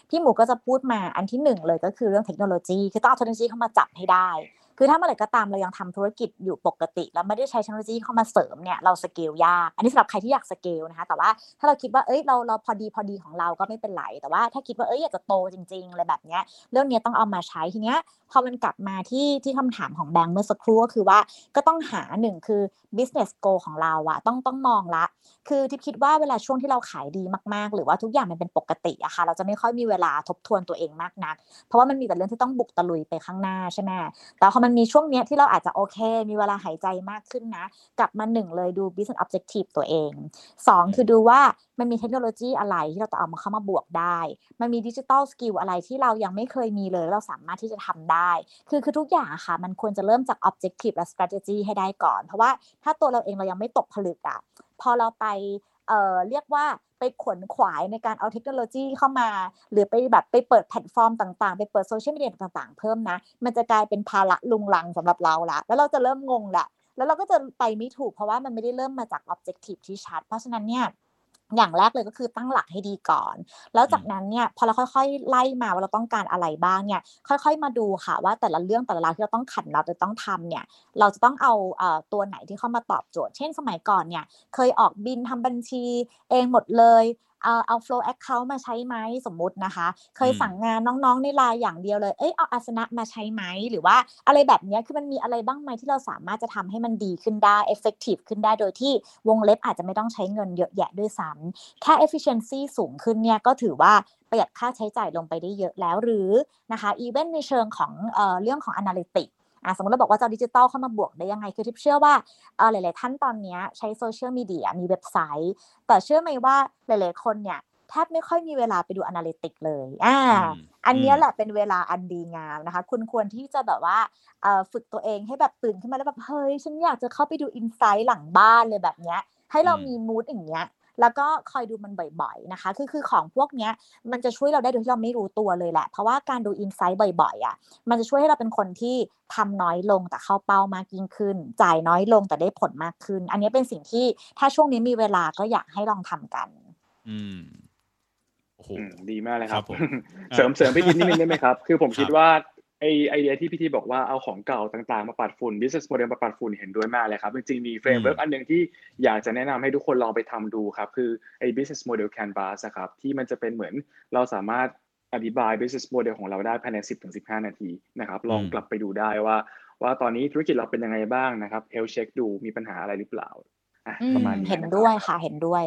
พี่หมูก็จะพูดมาอันที่หนึ่งเลยก็คือเรื่องเทคโนโลยีคือต้องเอาเทคโนโลยีเข้ามาจับให้ได้ คือถ้าเมื่อไหร่ก็ตามเรายังทำธุรกิจอยู่ปกติ แล้วไม่ได้ใช้เทคโนโลยีเข้ามาเสริมเนี่ยเราสเกลยาก อันนี้สำหรับใครที่อยากสเกลนะคะ แต่ว่าถ้าเราคิดว่าเอ้ยเราเราพอดีพอดีของเราก็ไม่เป็นไร แต่ว่าถ้าคิดว่าเอ้ยอยากจะโตจริงๆอะไรแบบเนี้ยเรื่องเนี้ยต้องเอามาใช้ทีเนี้ยพอมันกลับมาที่ที่คำถามของแบงค์เมื่อสักครู่ก็คือว่าก็ต้องหาหนึ่งคือ business goal ของเราอะต้องต้องมองละ คือทิพย์คิดว่าเวลาช่วงที่เราขายดีมากๆ หรือว่าทุกอย่างมันเป็นปกติอะค่ะเราจะไม่ค่อยมีเวลาทบทวนตัวเองมากนัก เพราะว่ามันมีแต่เรื่องที่ต้องบุกตะลุยไปข้างหน้าใช่ไหมแต่พอมันมีช่วงเนี้ยที่เราอาจจะโอเค มีเวลาหายใจมากขึ้นนะ กลับมาหนึ่งเลยดู business objective ตัวเองสองคือดูว่ามันมีเทคโนโลยีอะไรที่เราจะเอามาเข้ามาบวกได้ มันมีดิจิ t a ลสกิลอะไรที่เรายังไม่เคยมีเลยแล้วเราสามารถที่จะทำได้ คือคือทุกอย่างอะค่ะ มันควรจะเริ่มจาก objective และ strategy ให้ได้ก่อน เพราะว่าถ้าตัวเราเองเรายังไม่ตกผลึกอะพอเราไปเอ่อเรียกว่า ไปขวนขวายในการเอาเทคโนโลยีเข้ามา หรือไปแบบไปเปิดแพลตฟอร์มต่างๆ ไปเปิด social media ต่างๆ เพิ่มนะ มันจะกลายเป็นภาระรุงรังสำหรับเราละ แล้วเราจะเริ่มงงละ แล้วเราก็จะไปไม่ถูกเพราะว่ามันไม่ได้เริ่มมาจาก objective ที่ชัด เพราะฉะนั้นเนี่ย อย่างแรกเลยก็คือตั้งหลักให้ดีก่อน แล้วจากนั้นเนี่ยพอเราค่อยๆ ไล่มาว่าเราต้องการอะไรบ้างเนี่ยค่อยๆมาดูค่ะว่าแต่ละเรื่องแต่ละราวที่เราต้องขันเราจะต้องทำเนี่ยเราจะต้องเอาเอ่อตัวไหนที่เข้ามาตอบโจทย์ เช่นสมัยก่อนเนี่ยเคยออกบินทำบัญชีเองหมดเลย เอาเอา flow account มาใช้ไหมสมมุตินะคะ เคยอืมสั่งงานน้องๆในไลน์อย่างเดียวเลย เอ้ยเอาอาสนะมาใช้ไหมหรือว่าอะไรแบบเนี้ยคือมันมีอะไรบ้างไหมที่เราสามารถจะทำให้มันดีขึ้นได้ effective ขึ้นได้โดยที่วงเล็บอาจจะไม่ต้องใช้เงินเยอะแยะด้วยซ้ำแค่ efficiency สูงขึ้นเนี่ยก็ถือว่าประหยัดค่าใช้จ่ายลงไปได้เยอะแล้วหรือนะคะ even ในเชิงของเอ่อเรื่องของ analytics อะสมมติเราบอกว่าจะเอาดิจิตอลเข้ามาบวกได้ยังไง คือทิพย์เชื่อว่าเอ่อหลาย ๆ ท่านตอนเนี้ยใช้โซเชียลมีเดียมีเว็บไซต์ แต่เชื่อไหมว่าหลาย ๆ คนเนี่ยแทบไม่ค่อยมีเวลาไปดู analytics เลย อ่าอืมอันเนี้ยอืมแหละเป็นเวลาอันดีงามนะคะ คุณควรที่จะแบบว่าเอ่อฝึกตัวเองให้แบบตื่นขึ้นมาแล้วแบบเฮ้ย ฉันอยากจะเข้าไปดูอินไซต์หลังบ้านเลยแบบเนี้ย ให้เราอืมมีมูดอย่างเงี้ย แล้วก็คอยดูมันบ่อยๆนะคะ คือคือของพวกเนี้ยมันจะช่วยเราได้โดยที่เราไม่รู้ตัวเลยแหละ เพราะว่าการดูอินไซต์บ่อยๆอะ มันจะช่วยให้เราเป็นคนที่ทำน้อยลงแต่เข้าเป้ามากยิ่งขึ้น จ่ายน้อยลงแต่ได้ผลมากขึ้น อันนี้เป็นสิ่งที่ถ้าช่วงนี้มีเวลาก็อยากให้ลองทำกัน อืมโอ้โหอืมดีมากเลยคครัรับบผมเสริมเสริมพี่ทิพย์นิดนึงได้ไหมครับ คือผมครับคิดว่า ไอ้ไอเดียที่พี่ทิพย์บอกว่าเอาของเก่าต่างๆ มาปัดฝุ่น business model มาปัดฝุ่นเห็นด้วยมากเลยครับ จริงๆ มี framework อันหนึ่งที่อยากจะแนะนำให้ทุกคนลองไปทำดูครับ คือไอ business model canvas อะครับ ที่มันจะเป็นเหมือนเราสามารถอธิบาย business model ของเราได้ภายใน 10-15 นาทีนะครับ ลองอืมกลับไปดูได้ว่า ว่าตอนนี้ธุรกิจเราเป็นยังไงบ้างนะครับ health check ดูมีปัญหาอะไรหรือเปล่าอะอืประมมาณนี้เห็นนะครับด้วยค่ะเห็นด้วย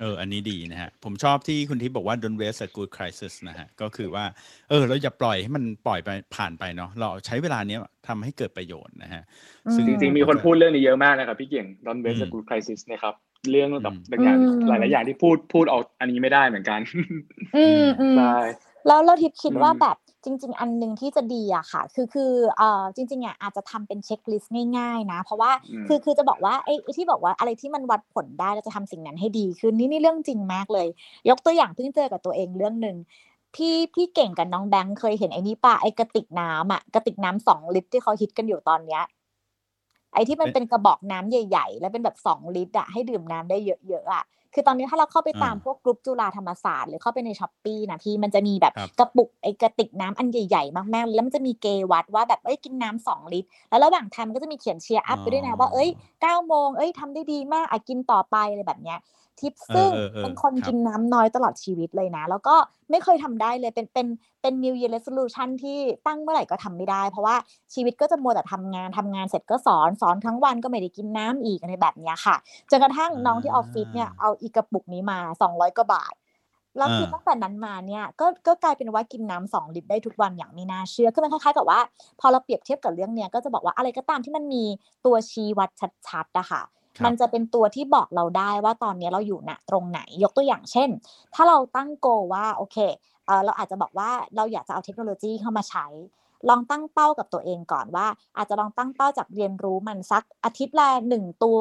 เออ อันนี้ดีนะฮะ ผมชอบที่คุณทิพย์บอกว่า don't waste a good crisis นะฮะ ก็คือว่า เออ เราอย่าปล่อยให้มันปล่อยไปผ่านไปเนาะ เราใช้เวลาเนี้ยทำให้เกิดประโยชน์นะฮะ ซึ่งจริงๆ มีคนพูดเรื่องนี้เยอะมากนะครับ พี่เก่ง Don't waste อื a ม good crisis นะครับ เรื่องแบบอืมบางอย่างอืมหลายๆ อย่างที่พูดพูดออกอันนี้ไม่ได้เหมือนกัน อืมอืมใช่แล้วเราทิพย์คิดอืมว่าแบบ จริง ๆ อันหนึ่งที่จะดีอะค่ะ คือคือเอ่อจริงๆอะอาจจะทำเป็นเช็คลิสต์ง่ายๆ นะ เพราะว่าอืมคือคือจะบอกว่าไอ้ไอ้ที่บอกว่าอะไรที่มันวัดผลได้เราจะทำสิ่งนั้นให้ดีขึ้นนี่นี่เรื่องจริงมากเลย ยกตัวอย่างเพิ่งเจอกับตัวเองเรื่องหนึ่งพี่พี่เก่งกับน้องแบงค์เคยเห็นไอ้นี่ป่ะไอ้กระติกน้ำอะกระติกน้ำสองลิตรที่เขาฮิตกันอยู่ตอนเนี้ยไอ้ที่มันเอ๊ะเป็นกระบอกน้ำใหญ่ ๆ แล้วเป็นแบบสองลิตรอะให้ดื่มน้ำได้เยอะๆอะ คือตอนนี้ถ้าเราเข้าไปตามอ่าพวกกรุ๊ปจุฬาธรรมศาสตร์หรือเข้าไปใน Shopee นะพี่มันจะมีแบบครับกระปุกไอ้กระติกน้ำอันใหญ่ๆ มากๆ แล้วมันจะมีเกณฑ์วัดว่าแบบเอ้ยกินน้ำสองลิตร แล้วระหว่างทางมันก็จะมีเขียน cheer up ไปด้วยนะว่าเอ้ยเก้าโมงเอ้ยทำได้ดีมากอะกินต่อไปอะไรแบบเนี้ย ทิปเออซึ่งเออเออเป็นคนครับกินน้ำน้อยตลอดชีวิตเลยนะ แล้วก็ไม่เคยทำได้เลยเป็นเป็นเป็น New Year Resolution ที่ตั้งเมื่อไหร่ก็ทำไม่ได้ เพราะว่าชีวิตก็จะมัวแต่ทำงานทำงานเสร็จก็สอนสอนทั้งวันก็ไม่ได้กินน้ำอีกอะไรแบบเนี้ยค่ะจนกระทั่งน้องที่ออฟฟิศเนี่ยเอาอีกกระปุกนี้มา 200กว่าบาทแล้วคืออ่าตั้งแต่นั้นมาเนี่ยก็ก็กลายเป็นว่ากินน้ำสองลิตรได้ทุกวันอย่างไม่น่าเชื่อคือมันคล้ายๆกับว่า พอเราเปรียบเทียบกับเรื่องเนี้ยก็จะบอกว่าอะไรก็ตามที่มันมีตัวชี้วัดชัดๆอะค่ะครับ มันจะเป็นตัวที่บอกเราได้ว่าตอนนี้เราอยู่ณตรงไหน ยกตัวอย่างเช่น ถ้าเราตั้งโกว่าโอเคเออเราอาจจะบอกว่าเราอยากจะเอาเทคโนโลยีเข้ามาใช้ ลองตั้งเป้ากับตัวเองก่อนว่า อาจจะลองตั้งเป้าจากเรียนรู้มันสักอาทิตย์ละหนึ่งตัว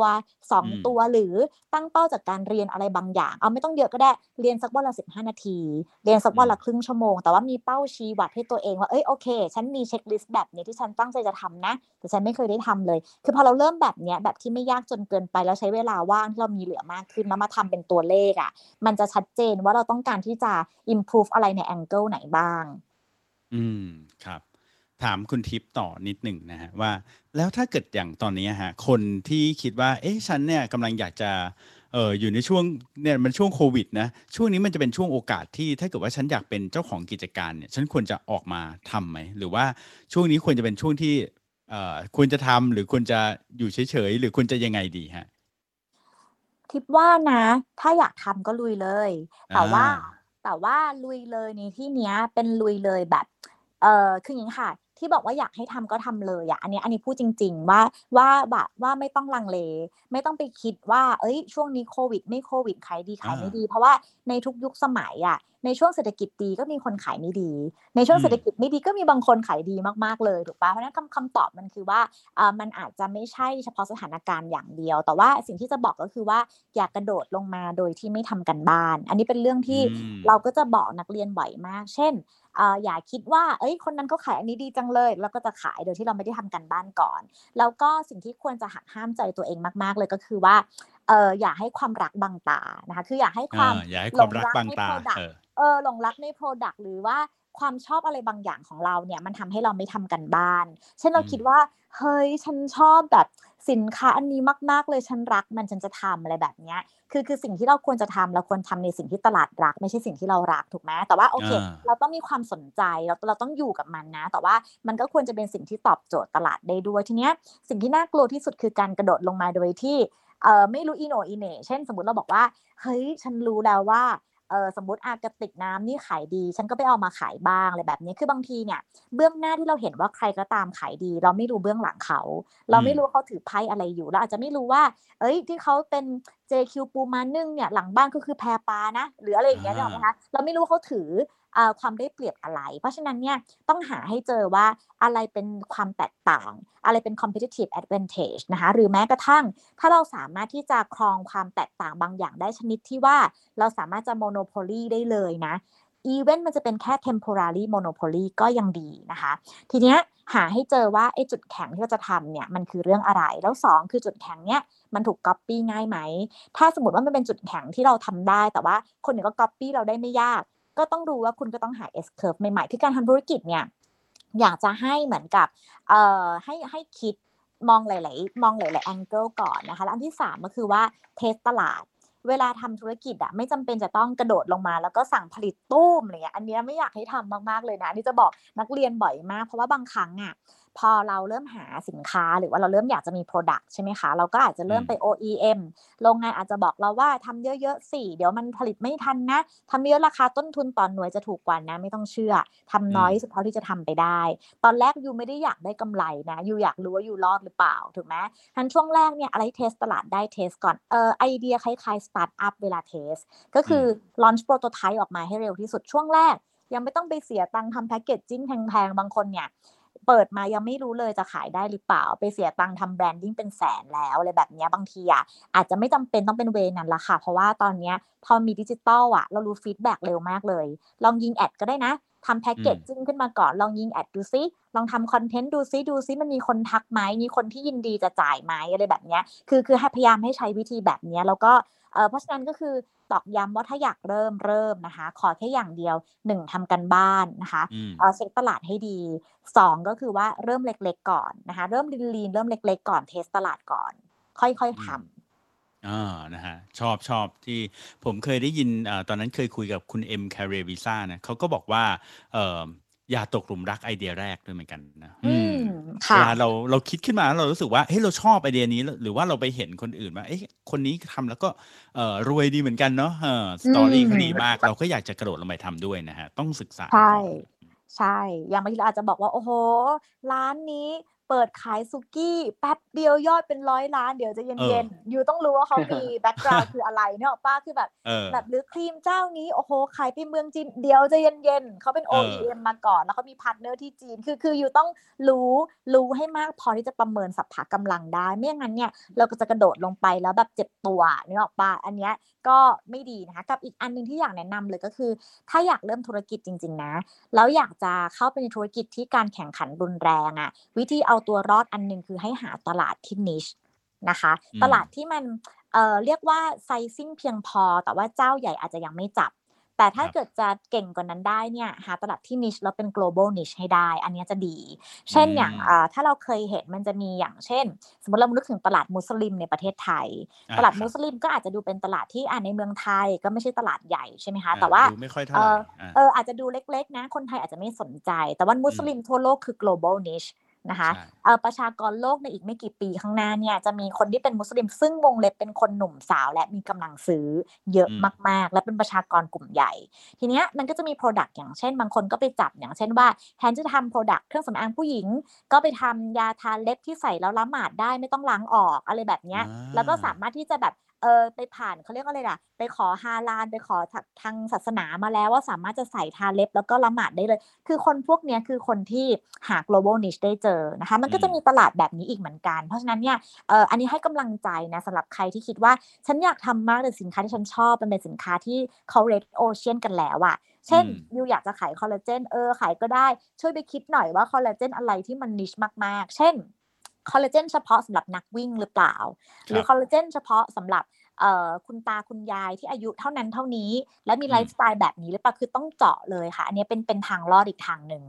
สองตัวหรือตั้งเป้าจากการเรียนอะไรบางอย่าง เอาไม่ต้องเยอะก็ได้เรียนสักวันละสิบห้านาที เรียนสักวันละครึ่งชั่วโมง แต่ว่ามีเป้าชี้วัดให้ตัวเองว่าเอ้ยโอเค ฉันมีเช็คลิสต์แบบนี้ที่ฉันตั้งใจจะทำนะ แต่ฉันไม่เคยได้ทำเลย คือพอเราเริ่มแบบเนี้ยแบบที่ไม่ยากจนเกินไป แล้วใช้เวลาว่างที่เรามีเหลือมากขึ้นแล้วมาทำเป็นตัวเลขอะ มันจะชัดเจนว่าเราต้องการที่จะ improve อะไรในแองเกิลไหนบ้าง อืมครับ ถามคุณทิพย์ต่อนิดหนึ่งนะฮะว่า แล้วถ้าเกิดอย่างตอนนี้ฮะคนที่คิดว่า เอ๊ะฉันเนี่ยกำลังอยากจะเอออยู่ในช่วงเนี่ยมันช่วงโควิดนะช่วงนี้มันจะเป็นช่วงโอกาสที่ถ้าเกิดว่าฉันอยากเป็นเจ้าของกิจการเนี่ยฉันควรจะออกมาทำไหมหรือว่าช่วงนี้ควรจะเป็นช่วงที่เอ่อควรจะทำหรือควรจะอยู่เฉยๆหรือควรจะยังไงดีฮะ ทิปว่านะ ถ้าอยากทำก็ลุยเลย แต่ว่าอ่า แต่ว่าลุยเลยในที่เนี้ยเป็นลุยเลยแบบ เออคืออย่างนี้ค่ะ ที่บอกว่าอยากให้ทำก็ทำเลยอะอันนี้อันนี้พูดจริง ๆ ว่าว่าแบบว่าไม่ต้องลังเล ไม่ต้องไปคิดว่า เอ้ย ช่วงนี้โควิด ไม่โควิดขายดีขายไม่ดี เพราะว่าในทุกยุคสมัยอะในช่วงเศรษฐกิจดีก็มีคนขายไม่ดี ในช่วงอืมเศรษฐกิจไม่ดีก็มีบางคนขายดีมากๆเลยถูกปะเพราะฉะนั้นคำคำตอบมันคือว่าอ่ามันอาจจะไม่ใช่เฉพาะสถานการณ์อย่างเดียว แต่ว่าสิ่งที่จะบอกก็คือว่าอย่ากระโดดลงมาโดยที่ไม่ทำกันบ้าน อันนี้เป็นเรื่องที่อืมเราก็จะบอกนักเรียนบ่อยมาก เช่น อ่าอย่าคิดว่า เอ้ย คนนั้นเขาขายอันนี้ดีจังเลย แล้วก็จะขายโดยที่เราไม่ได้ทำกันบ้านก่อน แล้วก็สิ่งที่ควรจะหักห้ามใจตัวเองมาก ๆ เลยก็คือว่าเอออย่าให้ความรักบังตานะคะ คืออย่าให้ความเอออย่าให้ความรักหลงรักบางในตา product เออเออหลงรักใน Product หรือว่าความชอบอะไรบางอย่างของเราเนี่ยมันทำให้เราไม่ทำกันบ้าน เช่นเราอืมคิดว่า เฮ้ย ฉันชอบแบบสินค้าอันนี้มาก ๆ เลยฉันรักมันฉันจะทำอะไรแบบเนี้ย คือคือสิ่งที่เราควรจะทำเราควรทำในสิ่งที่ตลาดรัก ไม่ใช่สิ่งที่เรารักถูกไหมแต่ว่าโอเคอ่าเราต้องมีความสนใจเราเราต้องอยู่กับมันนะ แต่ว่ามันก็ควรจะเป็นสิ่งที่ตอบโจทย์ตลาดได้ด้วยทีเนี้ยสิ่งที่น่ากลัวที่สุดคือการกระโดดลงมาโดยที่เออไม่รู้อีโหนอีเหน่เช่น สมมติเราบอกว่าเฮ้ยฉันรู้แล้วว่า เออสมมติอากระติกน้ำนี่ขายดี ฉันก็ไปเอามาขายบ้างอะไรแบบนี้คือบางทีเนี่ย เบื้องหน้าที่เราเห็นว่าใครก็ตามขายดี เราไม่รู้เบื้องหลังเขา เราไม่รู้ว่าเขาถือไพ่อะไรอยู่เราอาจจะไม่รู้ว่า เอ้ย ที่เขาเป็น JQ ปูมานึ่งเนี่ยหลังบ้านก็คือแพรปลานะ หรืออะไรอย่างเงี้ยอ่านึกออกไหมคะเราไม่รู้ว่าเขาถืออ่าความได้เปรียบอะไร เพราะฉะนั้นเนี่ยต้องหาให้เจอว่าอะไรเป็นความแตกต่าง อะไรเป็น competitive advantage นะคะหรือแม้กระทั่ง ถ้าเราสามารถที่จะครองความแตกต่างบางอย่างได้ชนิดที่ว่าเราสามารถจะ monopoly ได้เลยนะอีเวนต์มันจะเป็นแค่ temporary monopoly ก็ยังดีนะคะ ทีเนี้ยหาให้เจอว่าไอ้จุดแข็งที่เราจะทำเนี่ยมันคือเรื่องอะไร แล้ว 2 คือจุดแข็งเนี้ยมันถูก copy ง่ายไหม ถ้าสมมติว่ามันเป็นจุดแข็งที่เราทำได้ แต่ว่าคนอื่นก็ copy เราได้ไม่ยาก ก็ต้องรู้ว่าคุณก็ต้องหา S curve ใหม่ๆ คือการทำธุรกิจเนี่ยอยากจะให้เหมือนกับเอ่อให้ให้คิดมองหลายๆมองหลายๆ angle ก่อนนะคะ แล้วอันที่ 3 ก็คือว่าเทสตลาด เวลาทำธุรกิจอะไม่จำเป็นจะต้องกระโดดลงมา แล้วก็สั่งผลิตตู้มอะไรเงี้ยอันเนี้ยไม่อยากให้ทำมากๆเลยนะนนี่จะบอกนักเรียนบ่อยมาก เพราะว่าบางครั้งอะ พอเราเริ่มหาสินค้าหรือว่าเราเริ่มอยากจะมี Product ใช่ไหมคะ เราก็อาจจะเริ่มไป OEM โรงงานอาจจะบอกเราว่าทำเยอะๆสิเดี๋ยวมันผลิตไม่ทันนะทำเยอะราคาต้นทุนต่อหน่วยจะถูกกว่านะ ไม่ต้องเชื่อทำน้อยที่สุดเท่าที่จะทำไปได้ ตอนแรก you ไม่ได้อยากได้กำไรนะ you อยากรู้ว่า you รอดหรือเปล่าถูกไหมทันช่วงแรกเนี่ยอะไร test ตลาดได้ test ก่อนเออไอเดียคล้ายๆสตาร์ทอัพเวลา test ก็คือ launch prototype ออกมาให้เร็วที่สุดช่วงแรกยังไม่ต้องไปเสียตังค์ทำ packaging แพงๆ บางคนเนี่ย เปิดมายังไม่รู้เลยจะขายได้หรือเปล่า ไปเสียตังค์ทำ branding เป็นแสนแล้วอะไรแบบนี้บางทีอะอาจจะไม่จำเป็นต้องเป็น way นั้นละค่ะ เพราะว่าตอนเนี้ยพอมีดิจิตอลอะ เรารู้ feedback เร็วมากเลย ลองยิง ad ก็ได้นะทำ packaging ขึ้นมาก่อน ลองยิง ad ดูซิลองทำ content ดูซิดูซิมันมีคนทักไหมมีคนที่ยินดีจะจ่ายไหมอะไรแบบนี้คือคือให้พยายามให้ใช้วิธีแบบนี้แล้วก็ เออเพราะฉะนั้นก็คือตอกย้ำว่าถ้าอยากเริ่มเริ่มนะคะ ขอแค่อย่างเดียวหนึ่งทำการบ้านนะคะอืมเอ่อเช็คตลาดให้ดีสองก็คือว่าเริ่มเล็ก ๆ ก่อนนะคะ เริ่มlean ๆเริ่มเล็ก ๆ ก่อน test ตลาดก่อน ค่อยๆทำอ่านะฮะชอบชอบที่ผมเคยได้ยินเอ่อตอนนั้นเคยคุยกับคุณเอ็มคาเรวิซ่านะเขาก็บอกว่าเอ่ออย่าตกหลุมรักไอเดียแรกด้วยเหมือนกันนะอือืมมค่ะเวลาเราเราคิดขึ้นมาแล้วเรารู้สึกว่าเฮ้ยเราชอบไอเดียนี้แล้วหรือว่าเราไปเห็นคนอื่นว่าเอ้ยคนนี้ทำแล้วก็เอ่อรวยดีเหมือนกันเนาะเออ story เขาดีมาก เราก็อยากจะกระโดดลงไปทำด้วยนะฮะ ต้องศึกษาใช่ก่อนใช่ อย่างบางทีเราอาจจะบอกว่า โอ้โห ร้านนี้ เปิดขายสุกี้แป๊บเดียวยอดเป็นร้อยล้านเดี๋ยวใจเย็นๆ you ต้องรู้ว่าเขามี background คืออะไรเนี่ยนึกออกป่ะคือแบบเออแบบหรือครีมเจ้านี้โอ้โหขายไปเมืองจีนเดี๋ยวใจเย็นๆเขาเป็นเออ OEM มาก่อน แล้วเขามี partner ที่จีนคือคือ you ต้องรู้รู้ให้มากพอที่จะประเมินสรรพกำลังได้ ไม่อย่างนั้นเนี่ยเราก็จะกระโดดลงไปแล้วแบบเจ็บตัวนึกออกปะอันเนี้ยก็ไม่ดีนะคะกับอีกอันหนึ่งที่อยากแนะนำเลยก็คือ ถ้าอยากเริ่มธุรกิจจริง ๆ นะ แล้วอยากจะเข้าไปในธุรกิจที่การแข่งขันรุนแรงอะวิธีเอาตัวรอดอันหนึงคือให้หาตลาดที่นิชนะคะอืมตลาดที่มันเอ่อเรียกว่าไซซิ่งเพียงพอ แต่ว่าเจ้าใหญ่อาจจะยังไม่จับ แต่ถ้าครับเกิดจะเก่งกว่านั้นได้เนี่ยหาตลาดที่นิชแล้วเป็น global niche ให้ได้ อันเนี้ยจะดี เช่นอย่างอืมอ่าถ้าเราเคยเห็นมันจะมีอย่างเช่น สมมติเรานึกถึงตลาดมุสลิมในประเทศไทยอะตลาดครับมุสลิมก็อาจจะดูเป็นตลาดที่อ่าในเมืองไทยก็ไม่ใช่ตลาดใหญ่ใช่ไหมคะเออแต่ว่าดูไม่ค่อยเท่าไหร่เอออะเอออาจจะดูเล็กๆนะคนไทยอาจจะไม่สนใจ แต่ว่ามุสลิมทั่วโลกคือ global niche นะคะใช่เออประชากรโลกในอีกไม่กี่ปีข้างหน้าเนี่ยจะมีคนที่เป็นมุสลิม ซึ่งวงเล็บเป็นคนหนุ่มสาว และมีกำลังซื้อเยอะอืมมาก ๆ และเป็นประชากรกลุ่มใหญ่ ทีเนี้ยมันก็จะมี Product อย่างเช่น บางคนก็ไปจับอย่างเช่นว่าแทนที่จะทำ Product เครื่องสำอางผู้หญิง ก็ไปทำยาทาเล็บที่ใส่แล้วละหมาดได้ไม่ต้องล้างออกอะไรแบบเนี้ยอ่าแล้วก็สามารถที่จะแบบ เออไปผ่านเขาเรียกว่าอะไรล่ะ ไปขอฮาลาลไปขอทางทางศาสนามาแล้วว่าสามารถจะใส่ทาเล็บแล้วก็ละหมาดได้เลย คือคนพวกเนี้ยคือคนที่หา global niche ได้เจอนะคะ มันก็จะอืมมีตลาดแบบนี้อีกเหมือนกัน เพราะฉะนั้นเนี่ยเอออันนี้ให้กำลังใจนะสำหรับใครที่คิดว่าฉันอยากทำมากแต่สินค้าที่ฉันชอบมันเป็นสินค้าที่เขา red ocean กันแล้วอะเช่นอืมยูอยากจะขายคอลลาเจนเออขายก็ได้ช่วยไปคิดหน่อยว่าคอลลาเจนอะไรที่มันนิชมากๆ เช่น คอลลาเจนเฉพาะสำหรับนักวิ่งหรือเปล่า หรือคอลลาเจนเฉพาะสำหรับเอ่อคุณตาคุณยายที่อายุเท่านั้นเท่านี้ และมีอืมไลฟ์สไตล์แบบนี้หรือเปล่าคือต้องเจาะเลยค่ะ อันนี้เป็นเป็นทางรอดอีกทางหนึ่ง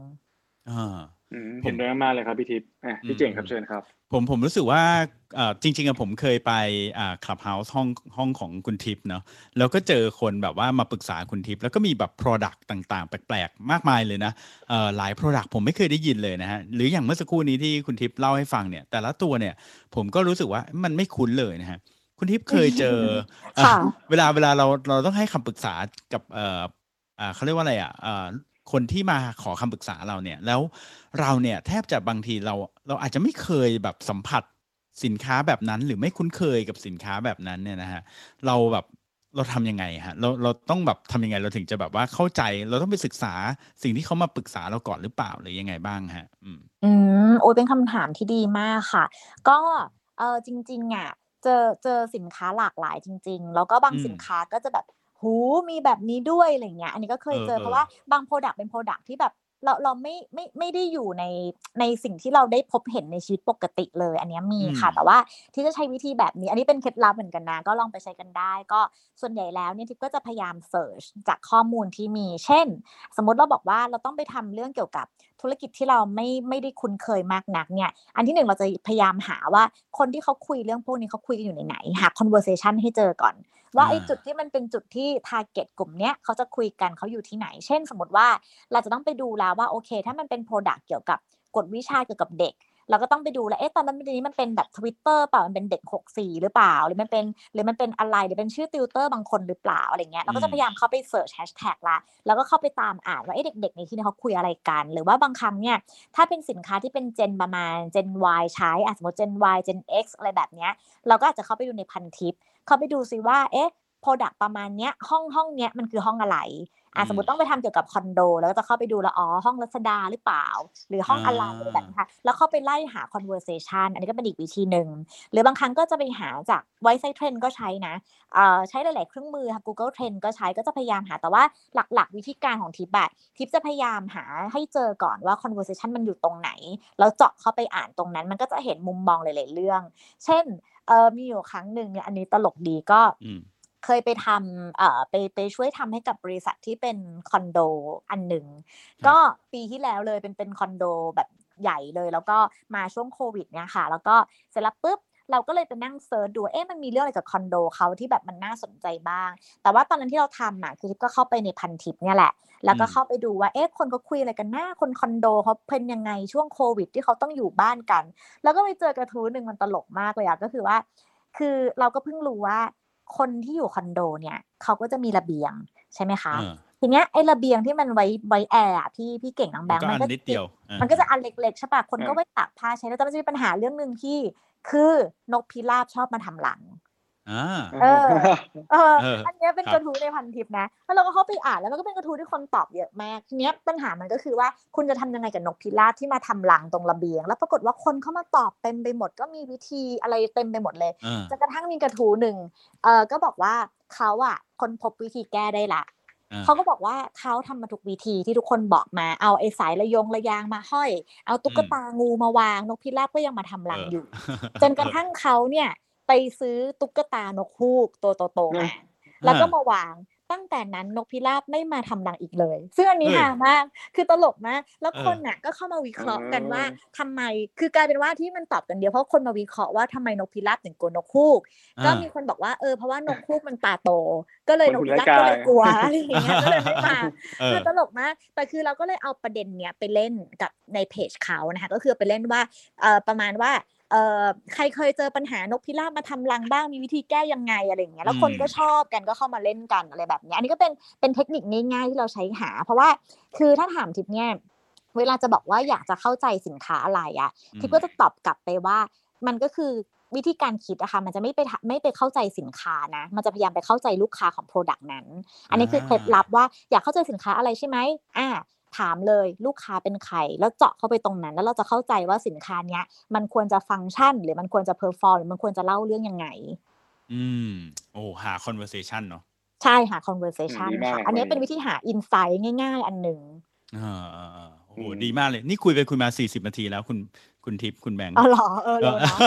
อ่าอืม ผมเห็นด้วยมากๆเลยครับพี่ทิพย์อะพี่เจ๋งครับเชิญครับ ผมผมรู้สึกว่าเอ่อจริงๆอะผมเคยไปอ่าคลับเฮาส์ห้องห้องของคุณทิพย์เนาะแล้วก็เจอคนแบบว่ามาปรึกษาคุณทิพย์แล้วก็มีแบบ Product ต่างๆ แปลกๆ มากมายเลยนะเอ่อหลาย Product ผมไม่เคยได้ยินเลยนะฮะหรืออย่างเมื่อสักครู่นี้ที่คุณทิพย์เล่าให้ฟังเนี่ย แต่ละตัวเนี่ยผมก็รู้สึกว่ามันไม่คุ้นเลยนะฮะคุณทิพย์เคยเจออะค่ะเวลาเวลาเราเราต้องให้คำปรึกษากับเอ่ออ่าเขาเรียกว่าอะไรอะเอ่อ คนที่มาขอคำปรึกษาเราเนี่ย แล้วเราเนี่ยแทบจะบางทีเราเราอาจจะไม่เคยแบบสัมผัสสินค้าแบบนั้น หรือไม่คุ้นเคยกับสินค้าแบบนั้นเนี่ยนะฮะเราแบบเราทำยังไงฮะเราเราต้องแบบทำยังไงเราถึงจะแบบว่าเข้าใจ เราต้องไปศึกษาสิ่งที่เขามาปรึกษาเราก่อนหรือเปล่าหรือยังไงบ้างฮะ อืมอืโอ้ยเป็นคำถามที่ดีมากค่ะ ก็เออจริงๆอะเจอเจอสินค้าหลากหลายจริง ๆ แล้วก็บางอืมสินค้าก็จะแบบ หูมีแบบนี้ด้วยอะไรเงี้ย อันนี้ก็เคยเออเจอเออเพราะว่าบาง product เป็น product ที่แบบเราเราไม่ไม่ไม่ได้อยู่ในในสิ่งที่เราได้พบเห็นในชีวิตปกติเลย อันเนี้ยมีค่ะอืมแต่ว่าทิพย์จะใช้วิธีแบบนี้ อันนี้เป็นเคล็ดลับเหมือนกันนะ ก็ลองไปใช้กันได้ ก็ส่วนใหญ่แล้วเนี่ยทิพย์ก็จะพยายาม search จากข้อมูลที่มี เช่น สมมติเราบอกว่าเราต้องไปทำเรื่องเกี่ยวกับ ธุรกิจที่เราไม่ไม่ได้คุ้นเคยมากนักเนี่ย อันที่หนึ่งเราจะพยายามหาว่าคนที่เขาคุยเรื่องพวกนี้เขาคุยกันอยู่ในไหนหา conversation ให้เจอก่อน ว่าไอ้อ่าจุดที่มันเป็นจุดที่ target กลุ่มเนี้ยเขาจะคุยกันเขาอยู่ที่ไหน เช่น สมมติว่าเราจะต้องไปดูแล้วว่าโอเค ถ้ามันเป็น product เกี่ยวกับกฎวิชาเกี่ยวกับเด็ก เราก็ต้องไปดูแล้วเอ๊ะตอนนั้นนี้มันเป็นแบบ Twitter เปล่ามันเป็นเด็ก64หรือเปล่า หรือมันเป็นหรือมันเป็นอะไรหรือเป็นชื่อติวเตอร์บางคนหรือเปล่าอะไรเงี้ยเราก็จะพยายามเข้าไป search hashtag ละแล้วก็เข้าไปตามอ่านว่าเอ๊ะเด็กๆในที่นี้เขาคุยอะไรกัน หรือว่าบางครั้งเนี่ยถ้าเป็นสินค้าที่เป็นเจนประมาณ Gen Y ใช้อะสมมติ Gen Y Gen X อะไรแบบเนี้ยเราก็อาจจะเข้าไปดูในพันทิปเข้าไปดูซิว่าเอ๊ะ product ประมาณเนี้ยห้องห้องเนี้ยมันคือห้องอะไรอะอืมสมมติต้องไปทำเกี่ยวกับคอนโด แล้วก็จะเข้าไปดูแล้วอ๋อห้องรัชดาหรือเปล่า หรือห้องอะไรอ่าอะไรแบบนี้ค่ะแล้วเข้าไปไล่หา conversation อันนี้ก็เป็นอีกวิธีหนึ่งหรือบางครั้งก็จะไปหาจาก Wisesight Trend ก็ใช้นะเอ่อใช้หลาย ๆ เครื่องมือค่ะ Google Trend ก็ใช้ก็จะพยายามหาแต่ว่าหลัก ๆ วิธีการของทิปแบบทิปจะพยายามหาให้เจอก่อนว่า conversation มันอยู่ตรงไหน แล้วเจาะเข้าไปอ่านตรงนั้น มันก็จะเห็นมุมมองหลาย ๆ เรื่อง เช่นเออมีอยู่ครั้งหนึ่งเนี่ยอันนี้ตลกดีก็อืม เคยไปทำเอ่อไปไปช่วยทำให้กับบริษัทที่เป็นคอนโดอันหนึ่งครับก็ปีที่แล้วเลยเป็นเป็นคอนโดแบบใหญ่เลย แล้วก็มาช่วงโควิดเนี่ยค่ะ แล้วก็เสร็จแล้วปุ๊บเราก็เลยไปนั่งเซิร์ชดู เอ๊ะ มันมีเรื่องอะไรกับคอนโดเขาที่แบบมันน่าสนใจบ้าง แต่ว่าตอนนั้นที่เราทำอะ คือทิพย์ก็เข้าไปในพันทิปเนี่ยแหละ แล้วก็อืมเข้าไปดูว่า เอ๊ะ คนเขาคุยอะไรกันหน้า คนคอนโดเขาเป็นยังไงช่วงโควิด ที่เขาต้องอยู่บ้านกัน แล้วก็ไปเจอกระทู้หนึ่งมันตลกมากเลยอะก็คือว่า คือเราก็เพิ่งรู้ว่า คนที่อยู่คอนโดเนี่ยเขาก็จะมีระเบียงใช่ไหมคะเออทีเนี้ยไอ้ระเบียงที่มันไว้ไว้แอร์อะพี่พี่เก่งน้องแบมันงค์ก็มัอันก็นนิดเดียวอ่ามันก็จะอันเล็กๆใช่ปะคนก็อ่าไว้ตากผ้าใช้แล้วแต่มันจะมีปัญหาเรื่องหนึ่งที่คือนกพิราบชอบมาทำรัง อ่าเออเออเอออัอันเนี้ยเป็นครับกระทู้ในพันทิปนะแล้วเราก็เข้าไปอ่านแล้วมันก็เป็นกระทู้ที่คนตอบเยอะมากทีเนี้ยปัญหามันก็คือว่าคุณจะทำยังไงกับนกพิราบที่มาทำรังตรงระเบียง แล้วปรากฏว่าคนเข้ามาตอบเต็มไปหมดก็มีวิธีอะไรเต็มไปหมดเลยอ่าจนกระทั่งมีกระทู้หนึ่งเออก็บอกว่าเขาอะคนพบวิธีแก้ได้ละอ่าเขาก็บอกว่าเขาทำมาทุกวิธีที่ทุกคนบอกมาเอาไอ้สายระยงระยางมาห้อย เอาตุ๊กตางูมาวางนกพิราบก็ยังมาทำรังอยู่ จนกระทั่งเขาเนี่ย ไปซื้อตุ๊กตานกฮูกตัวโตๆมาแล้วก็มาวางตั้งแต่นั้นนกพิราบไม่มาทำรังอีกเลยซึ่งอันนี้เฮ้ยหามาก คือตลกมาก แล้วเออคนน่ะก็เข้ามาวิเคราะห์กันเออว่าทำไม คือกลายเป็นว่าที่มันตอบกันเดียวเพราะคนมาวิเคราะห์ว่าทำไมนกพิราบถึงกลัวนกฮูกก็อ่ามีคนบอกว่าเออเพราะว่านกฮูกมันตาโต ก็เลยมันนกหุ่นพิราบไร้ก็เลยกายกลัวอะไรอย่างเงี้ยก็เลยไม่มาเออคือตลกมาก แต่คือเราก็เลยเอาประเด็นเนี้ยไปเล่นกับในเพจเขานะคะก็คือไปเล่นว่าเอ่อประมาณว่าเอ่อ ใครเคยเจอปัญหานกพิราบมาทำรังบ้างมีวิธีแก้ยังไงอะไรอย่างเงี้ยแล้วคนอืมก็ชอบกันก็เข้ามาเล่นกันอะไรแบบเนี้ยอันนี้ก็เป็นเป็นเทคนิคง่ายๆที่เราใช้หา เพราะว่าคือถ้าถามทิปเนี่ยเวลาจะบอกว่าอยากจะเข้าใจสินค้าอะไรอะทิปก็จะตอบกลับไปว่า มันก็คือวิธีการคิดอะค่ะมันจะไม่ไปทะไม่ไปเข้าใจสินค้านะ มันจะพยายามไปเข้าใจลูกค้าของ Product นั้น อันนี้คือเคล็ดลับว่าอยากเข้าใจสินค้าอะไรใช่ไหมอ่า ถามเลยลูกค้าเป็นใคร แล้วเจาะเข้าไปตรงนั้น แล้วเราจะเข้าใจว่าสินค้าเนี้ย มันควรจะฟังก์ชัน หรือมันควรจะ perform หรือมันควรจะเล่าเรื่องยังไง อืมโอ้หา conversation เนาะใช่หา conversation ดีมากค่ะอันนี้เลยเป็นวิธีหา insight ง่าย ๆ อันหนึ่งอ่าอ่าอ่าโอ้โหอืมดีมากเลย นี่คุยไปคุยมาสี่สิบนาทีแล้วคุณคุณทิพย์คุณแบงค์อ๋อเหรอเออเอเลอยเนาะ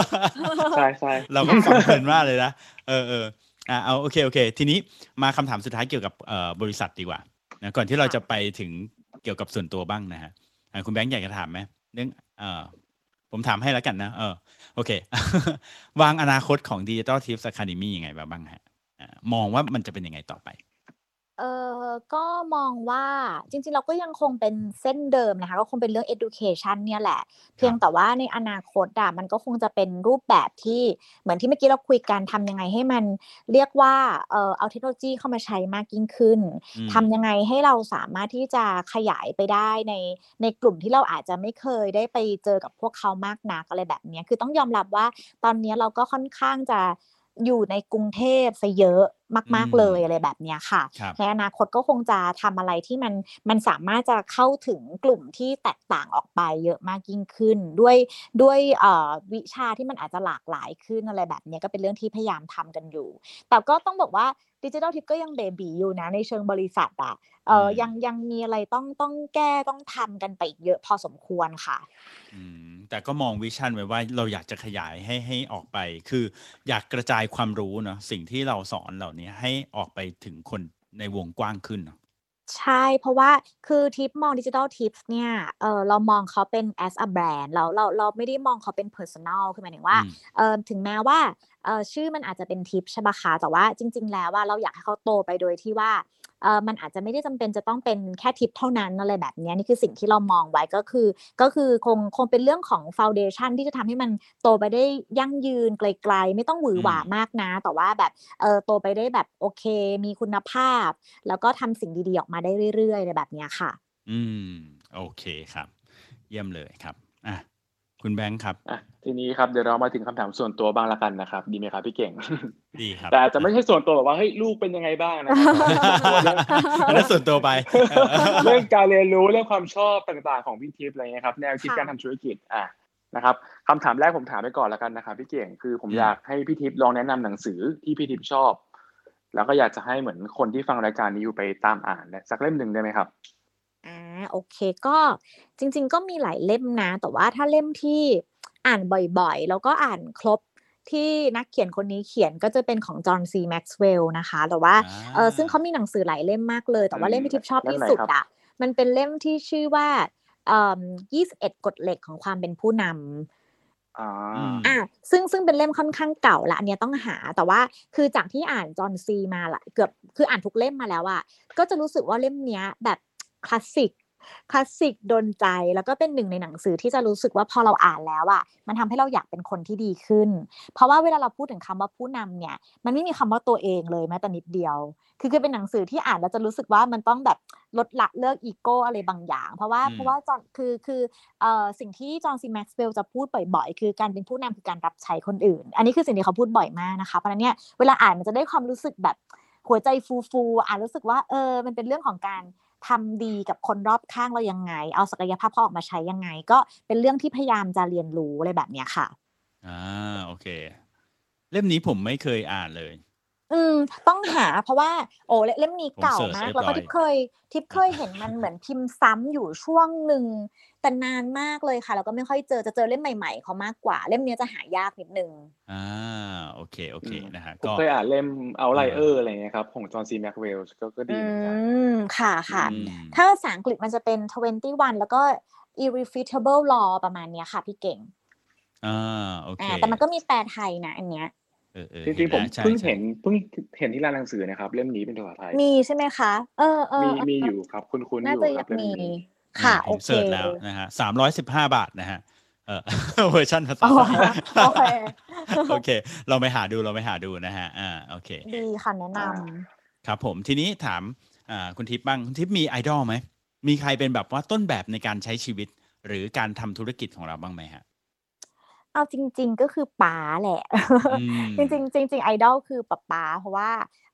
ใช่ใช่เราก็ฟังเพลินมากเลยนะเออเอออ่าเอาโอเคโอเค ทีนี้มาคำถามสุดท้ายเกี่ยวกับเอ่อบริษัทดีกว่านะก่อนที่เราจะไปถึง เกี่ยวกับส่วนตัวบ้างนะฮะคุณแบงค์อยากจะถามไหมเรื่องเออผมถามให้แล้วกันนะ เออ โอเค วางอนาคตของ Digital Tips Academy ยังไงบ้างฮะมองว่ามันจะเป็นยังไงต่อไป เออก็มองว่าจริง ๆ เราก็ยังคงเป็นเส้นเดิมนะคะ ก็คงเป็นเรื่อง education เนี่ยแหละ เพียงแต่ว่าในอนาคตอะมันก็คงจะเป็นรูปแบบที่เหมือนที่เมื่อกี้เราคุยกันทำยังไงให้มันเรียกว่าเออเอาเทคโนโลยีเข้ามาใช้มากยิ่งขึ้นอืมทำยังไงให้เราสามารถที่จะขยายไปได้ในในกลุ่มที่เราอาจจะไม่เคยได้ไปเจอกับพวกเขามากนักอะไรแบบเนี้ยคือต้องยอมรับว่าตอนนี้เราก็ค่อนข้างจะ อยู่ในกรุงเทพซะเยอะมากอืมๆเลยอะไรแบบเนี้ยค่ะครับในอนาคตก็คงจะทำอะไรที่มันมันสามารถจะเข้าถึงกลุ่มที่แตกต่างออกไปเยอะมากยิ่งขึ้น ด้วยด้วยเอ่อวิชาที่มันอาจจะหลากหลายขึ้นอะไรแบบเนี้ยก็เป็นเรื่องที่พยายามทำกันอยู่ แต่ก็ต้องบอกว่า ดิจิทัลทิปก็ยังเบบีอยู่นะ ในเชิงบริษัทอะเอออืมยังยังมีอะไรต้องต้องแก้ต้องทำกันไปอีกเยอะพอสมควรค่ะ อืมแต่ก็มองวิชั่นไว้ว่าเราอยากจะขยายให้ให้ออกไป คืออยากกระจายความรู้เนาะสิ่งที่เราสอนเหล่านี้ให้ออกไปถึงคนในวงกว้างขึ้นเนาะ ใช่ เพราะว่าคือทิปมองดิจิทัลทิปเนี่ยเออเรามองเขาเป็น as a brand แล้วเราเราไม่ได้มองเขาเป็น personal คือหมายถึงว่าอืมเออถึงแม้ว่าเออชื่อมันอาจจะเป็นทิปใช่ปะคะแต่ว่าจริง ๆ แล้วว่าเราอยากให้เขาโตไปโดยที่ว่า เออมันอาจจะไม่ได้จำเป็นจะต้องเป็นแค่ทิปเท่านั้นอะไรแบบเนี้ยนี่คือสิ่งที่เรามองไว้ก็คือ ก็คือคงคงเป็นเรื่องของ foundation ที่จะทำให้มันโตไปได้ยั่งยืนไกลๆ ไม่ต้องหวือหวาอืมมากนะ แต่ว่าแบบเออโตไปได้แบบโอเค มีคุณภาพ แล้วก็ทำสิ่งดีๆ ออกมาได้เรื่อยๆอะไรแบบเนี้ยค่ะ อืม โอเคครับ เยี่ยมเลยครับอะคุณแบงค์ครับอะทีนี้ครับเดี๋ยวเรามาถึงคำถามส่วนตัวบ้างละกันนะครับ ดีไหมครับพี่เก่ง ดีครับ แต่อาจจะไม่ใช่ส่วนตัวแบบว่าเฮ้ยลูกเป็นยังไงบ้างนะครับอันนั้นส่วนตัวไป เรื่องการเรียนรู้เรื่องความชอบต่างๆของพี่ทิพย์อะไรเงี้ยครับแนวคิดค่ะการทำธุรกิจอะนะครับคำถามแรกผมถามไปก่อนแล้วกันนะครับพี่เก่งคือผมอืมอยากให้พี่ทิพย์ลองแนะนำหนังสือที่พี่ทิพย์ชอบ แล้วก็อยากจะให้เหมือนคนที่ฟังรายการนี้อยู่ไปตามอ่านเนี่ยสักเล่มหนึ่งได้ไหมครับอ่าโอเคก็จริง ๆ ก็มีหลายเล่มนะ แต่ว่าถ้าเล่มที่อ่านบ่อยๆ แล้วก็อ่านครบ ที่นักเขียนคนนี้เขียนก็จะเป็นของจอห์นซีแม็กซ์เวลล์นะคะ แต่ว่าอ่าเออซึ่งเขามีหนังสือหลายเล่มมากเลย แต่ว่าอืมเล่มที่ทิพย์ชอบเล่มที่ไหนสุดครับอะมันเป็นเล่มที่ชื่อว่าเอ่อ21กฎเหล็กของความเป็นผู้นำอ่าอืมอะซึ่งซึ่งเป็นเล่มค่อนข้างเก่าละอันเนี้ยต้องหา แต่ว่าคือจากที่อ่านจอห์นซีมาละเกือบคืออ่านทุกเล่มมาแล้วอะก็จะรู้สึกว่าเล่มเนี้ยแบบคลาสสิก คลาสสิกโดนใจแล้วก็เป็นหนึ่งในหนังสือที่จะรู้สึกว่าพอเราอ่านแล้วอะ มันทำให้เราอยากเป็นคนที่ดีขึ้น เพราะว่าเวลาเราพูดถึงคำว่าผู้นำเนี่ย มันไม่มีคำว่าตัวเองเลยแม้แต่นิดเดียว คือคือเป็นหนังสือที่อ่านแล้วจะรู้สึกว่ามันต้องแบบลดละเลิกอีโก้อะไรบางอย่าง เพราะว่าอืมเพราะว่าจอห์นคือคือเอ่อสิ่งที่จอห์นซีแม็กซ์เวลล์จะพูดบ่อยๆคือการเป็นผู้นำคือการรับใช้คนอื่น อันนี้คือสิ่งที่เขาพูดบ่อยมากนะคะเพราะฉะนั้นเนี่ยเวลาอ่านมันจะได้ความรู้สึกแบบหัวใจฟูๆอ่านรู้สึกว่าเออมันเป็นเรื่องของการ ทำดีกับคนรอบข้างเรายังไง เอาศักยภาพเขาออกมาใช้ยังไง ก็เป็นเรื่องที่พยายามจะเรียนรู้อะไรแบบเนี้ยค่ะอ่าโอเค เล่มนี้ผมไม่เคยอ่านเลย อืมต้องหาเพราะว่า โอ้เล่มนี้ผมเก่าเสิร์ชมากเรียบแล้วก็ร้อยทิพย์เคย ทิพย์เคยเห็นมันเหมือนพิมพ์ซ้ำอยู่ช่วงหนึ่งแต่นานมากเลยค่ะแล้วก็ไม่ค่อยเจอจะเจอเล่มใหม่ๆเขามากกว่า เล่มเนี้ยจะหายากนิดนึงอ่าโอเคโอเคนะฮะผมก็เคยอ่านเล่ม Outlier อะไรเงี้ยครับของจอห์นซีแม็กเวลส์ก็ก็ดีอืเหมือนกันมค่ะค่ะอืมถ้าภาษาอังกฤษมันจะเป็น 21 แล้วก็ irrefutable law ประมาณเนี้ยค่ะพี่เก่งอ่าโอเคอ่าแต่มันก็มีแปลไทยนะอันเนี้ยเออเออ จริงๆผมแล้วใช่เพิ่งใช่เห็นเพิ่งเห็นที่ร้านหนังสือนะครับ เล่มนี้เป็นภาษาไทยมีใช่ไหมคะ เออเออมีเออมีอยู่ครับคุณคุณอน่ายู่จะคยัรับงเล่มมีนี้ค่ะผโอมเคเสิร์ชแล้วนะฮะสามร้อยสิบห้าบาทนะฮะเออเวอร์ชันภาษาอ๋อไทยโอเคโอเค เราไปหาดูเราไปหาดูนะฮะอ่าโอเคดีค่ะแนะนอ่าครับผมทีนี้ถามอ่าคุณทิพย์บ้างคุณทิพย์มีไอดอลไหมมีใครเป็นแบบว่าต้นแบบในการใช้ชีวิต หรือการทำธุรกิจของเราบ้างไหมฮะำ เอาจริง ๆ ก็คือป๋าแหละอืมจริง ๆ จริง ๆ ไอดอลคือป๊าป๊าเพราะว่า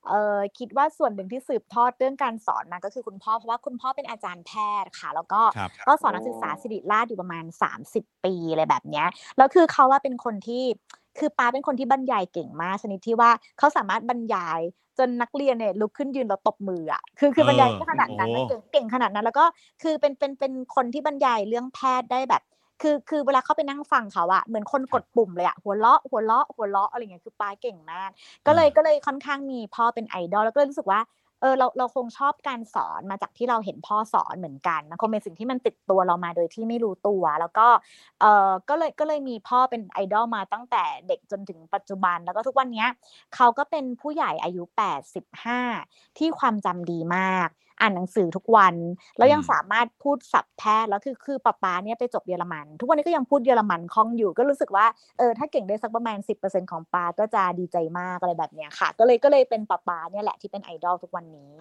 เออคิดว่าส่วนหนึ่งที่สืบทอดเรื่องการสอนมาก็คือคุณพ่อเพราะว่าคุณพ่อเป็นอาจารย์แพทย์ค่ะ แล้วก็ครับก็สอนนักศึกษาศิริราชอยู่ประมาณ 30 ปีอะไรแบบเนี้ยแล้วคือเขาว่าเป็นคนที่คือป้าเป็นคนที่บรรยายเก่งมากชนิดที่ว่าเขาสามารถบรรยายจนนักเรียนเนี่ยลุกขึ้นยืนแล้วตบมืออะคือคือบรรยายได้ขนาดนั้นนะโอ้เก่งเก่งขนาดนั้น แล้วก็คือเป็นเป็นเป็นคนที่บรรยายเรื่องแพทย์ได้แบบ คือคือเวลาเข้าไปนั่งฟังเขาอะเหมือนคนกดปุ่มเลยอะหัวเราะหัวเราะหัวเราะอะไรเงี้ยคือปาเก่งมาก ก็เลยก็เลยค่อนข้างมีพ่อเป็นไอดอลแล้วก็เลยรู้สึกว่าเออเราเราคงชอบการสอนมาจากที่เราเห็นพ่อสอนเหมือนกันมันคงเป็นสิ่งที่มันติดตัวเรามาโดยที่ไม่รู้ตัว แล้วก็เออก็เลยก็เลยมีพ่อเป็นไอดอลมาตั้งแต่เด็กจนถึงปัจจุบัน แล้วก็ทุกวันเนี้ยเขาก็เป็นผู้ใหญ่อายุ 85 ที่ความจำดีมาก อ่านหนังสือทุกวัน แล้วยังอืมสามารถพูดศัพท์แพทย์แล้วคือคือป๊าป๊าเนี่ยไปจบเยอรมัน ทุกวันนี้ก็ยังพูดเยอรมันคล่องอยู่ก็รู้สึกว่าเออถ้าเก่งได้สักประมาณ 10%ของป๊าก็จะดีใจมากอะไรแบบเนี้ยค่ะ ก็เลยก็เลยเป็นป๊าป๊าเนี่ยแหละที่เป็นไอดอลทุกวันนี้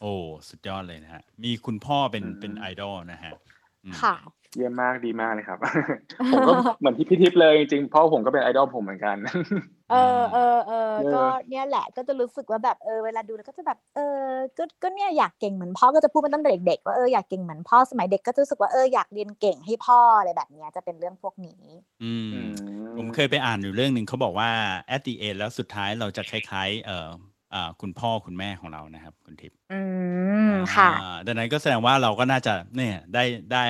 โอ้สุดยอดเลยนะฮะมีคุณพ่อเป็นอืมเป็นไอดอลนะฮะอืม ค่ะ เยี่ยมมากดีมากเลยครับ ผมก็เหมือนที่พี่ทิพย์เลยจริงๆเพราะผมก็เป็นไอดอลผมเหมือนกันเออเออเออเออก็เนี่ยแหละก็จะรู้สึกว่าแบบเออเวลาดูแล้วก็จะแบบเออก็ก็เนี่ยอยากเก่งเหมือนพ่อก็จะพูดมาตั้งแต่เด็กๆว่าเอออยากเก่งเหมือนพ่อสมัยเด็กก็จะรู้สึกว่าเอออยากเรียนเก่งให้พ่ออะไรแบบเนี้ยจะเป็นเรื่องพวกนี้ อืมอืผมเคยไปอ่านอยู่เรื่องหนึ่งเขาบอกว่า at the end แล้วสุดท้ายเราจะคล้ายๆเอ่อ อ่าคุณพ่อคุณแม่ของเรานะครับ คุณทิพย์อืม ค่ะ อ่าดังนั้นก็แสดงว่าเราก็น่าจะเนี่ยได้ได้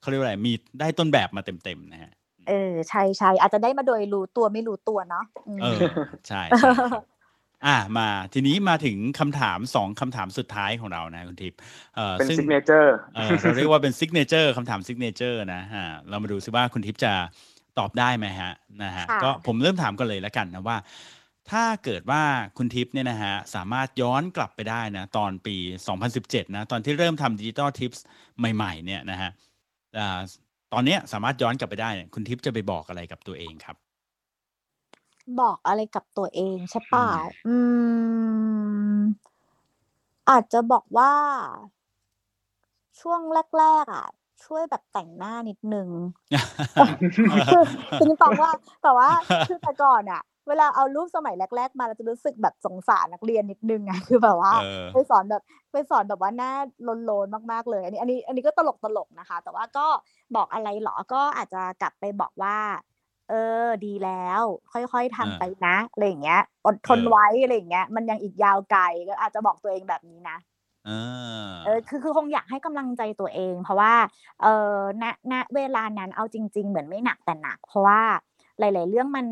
เขาเรียกว่าอะไรมีได้ต้นแบบมาเต็มๆนะฮะเออ ใช่ใช่อาจจะได้มาโดยรู้ตัวไม่รู้ตัวเนาะอืม เออใช่ใช่ครับ อ่ามาทีนี้มาถึงคำถามสองคำถามสุดท้ายของเรานะคุณทิพย์เอ่อเป็นซึ่ง sig เ nature เออเราเรียกว่าเป็น signature คำถาม signature นะฮะเรามาดูซิว่าคุณทิพย์จะตอบได้ไหมฮะนะฮะค่ะ ก็ผมเริ่มถามกันเลยแล้วกันนะว่า ถ้าเกิดว่าคุณทิพย์เนี่ยนะฮะสามารถย้อนกลับไปได้นะตอนปี 2017 นะตอนที่เริ่มทำดิจิตอลทิปส์ใหม่ๆ เนี่ยนะฮะอ่าตอนเนี้ยสามารถย้อนกลับไปได้เนี่ยคุณทิพย์จะไปบอกอะไรกับตัวเองครับ บอกอะไรกับตัวเองใช่ป่ะอืม อาจจะบอกว่า ช่วงแรกๆอะช่วยแบบแต่งหน้านิดนึงคือจริงๆบอกว่า แต่ว่าคือแต่ก่อนอะ เวลาเอารูปสมัยแรก ๆ มาเราจะรู้สึกแบบสงสารนักเรียนนิดนึงอะคือแบบว่าเออไปสอนแบบไปสอนแบบว่าหน้าโลนๆมากๆเลย อันนี้อันนี้อันนี้ก็ตลกตลกๆนะคะ แต่ว่าก็บอกอะไรเหรอก็อาจจะกลับไปบอกว่า เออดีแล้ว ค่อยๆทำไปนะอะไรอย่างเงี้ยอดทนเออไว้อะไรอย่างเงี้ยมันยังอีกยาวไกลก็อาจจะบอกตัวเองแบบนี้นะเออเออคือคือคงอยากให้กำลังใจตัวเอง เพราะว่าเออณณเวลานั้นเอาจริง ๆ เหมือนไม่หนักแต่หนัก เพราะว่าหลาย ๆ เรื่องมัน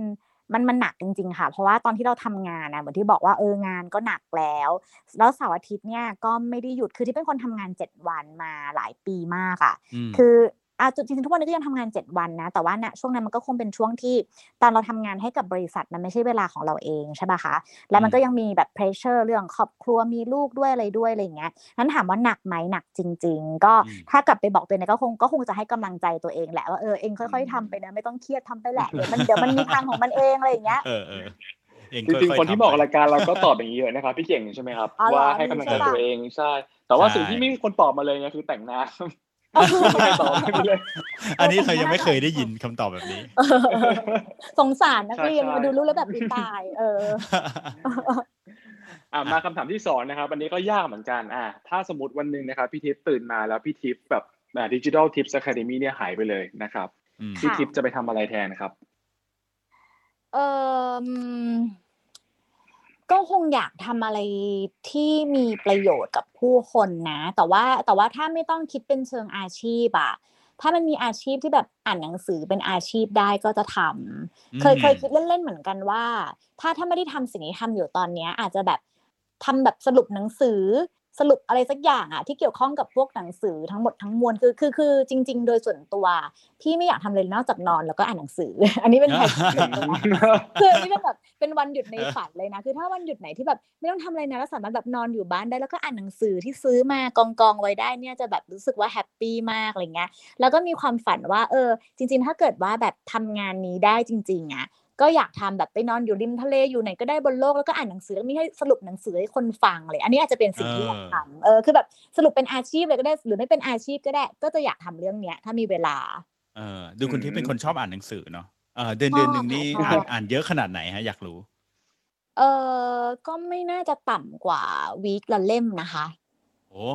มันมันหนักจริง ๆ ค่ะ เพราะว่าตอนที่เราทำงานนะเหมือนที่บอกว่าเอองานก็หนักแล้ว แล้วเสาร์อาทิตย์เนี่ยก็ไม่ได้หยุดคือที่เป็นคนทำงานเจ็ดวันมาหลายปีมากอะอืมคือ อะจริงๆทุกวันนี้ก็ยังทำงานเจ็ดวันนะ แต่ว่าณช่วงนั้นมันก็คงเป็นช่วงที่ตอนเราทำงานให้กับบริษัทมันไม่ใช่เวลาของเราเองใช่ป่ะคะ แล้วมันก็ยังมีแบบเพรสเชอร์เรื่องครอบครัวมีลูกด้วยอะไรด้วยอะไรอย่างเงี้ยนั้นถามว่าหนักไหมหนักจริง ๆ ก็อืมถ้ากลับไปบอกตัวเองก็คงก็คงจะให้กำลังใจตัวเองแหละว่าเออเองค่อย ๆทำไปนะไม่ต้องเครียดทำไปแหละเดี๋ยวมันเดี๋ยวมันมีทางของมันเองอะไรอย่างเงี้ยเออเออเองจริงอยๆๆคนที่ทำบอกไปรายการเราก็ตอบอย่างนี้เยอะนะครับพี่เก่งใช่ไหมครับอ๋อเหรอว่าให้กำลังใจใช่ปะตัวเองใช่ แต่ว่าใช่สิ่งที่ไม่มีคนตอบมาเลยเนี่ยคือแต่งหน้าไม่เคย ตอบไม่มีเลย อันนี้เธอยังไม่เคยได้ยินคำตอบแบบนี้เออสงสารนักใช่เรียนใช่มาดูรู้แล้วแบบมีตาย เอออะมาคำถามที่สองนะครับอันนี้ก็ยากเหมือนกันอะถ้าสมมติวันหนึ่งนะครับพี่ทิพย์ตื่นมาแล้วพี่ทิพย์แบบดิจิทัลทิปส์อะคาเดมี่เนี่ยหายไปเลยนะครับอืมพี่ค่ะทิพย์จะไปทำอะไรแทนครับ เออ ก็คงอยากทำอะไรที่มีประโยชน์กับผู้คนนะ แต่ว่าแต่ว่าถ้าไม่ต้องคิดเป็นเชิงอาชีพอะถ้ามันมีอาชีพที่แบบอ่านหนังสือเป็นอาชีพได้ก็จะทำเคยอืมเคยคิดเล่นๆเหมือนกันว่า ถ้าถ้าไม่ได้ทำสิ่งที่ทำอยู่ตอนเนี้ย อาจจะแบบทำแบบสรุปหนังสือ สรุปอะไรสักอย่างอะที่เกี่ยวข้องกับพวกหนังสือทั้งหมดทั้งมวลคือคือคือจริง ๆ โดยส่วนตัวพี่ไม่อยากทำเลยนอกจากนอนแล้วก็อ่านหนังสือ อันนี้เป็นแผนส่วนตัวนะคืออันนี่เป็นแบบเป็นวันหยุดในฝันเลยนะคือถ้าวันหยุดไหนที่แบบไม่ต้องทำอะไรนะแล้วสามารถแบบนอนอยู่บ้านได้แล้วก็อ่านหนังสือที่ซื้อมากองกองๆไว้ได้เนี่ยจะแบบรู้สึกว่า happy มากอะไรเงี้ยแล้วก็มีความฝันว่าเออ จริง ๆ ถ้าเกิดว่าแบบทำงานนี้ได้จริงๆอะ ก็อยากทำแบบไปนอนอยู่ริมทะเลอยู่ไหนก็ได้บนโลกแล้วก็อ่านหนังสือแล้วมีให้สรุปหนังสือให้คนฟังเลยอันนี้อาจจะเป็นสิ่งที่อยากทำเออคือแบบสรุปเป็นอาชีพเลยก็ได้หรือไม่เป็นอาชีพก็ได้ ก็จะอยากทำเรื่องเนี้ย ถ้ามีเวลาเออดูคุณที่เป็นคนชอบอ่านหนังสือเนาะเออเดือนชอบเดือนหนึ่งนี่ชอบอ่านอ่านเยอะขนาดไหนฮะอยากรู้เออก็ไม่น่าจะต่ำกว่าวีคละเล่มนะคะ โอ้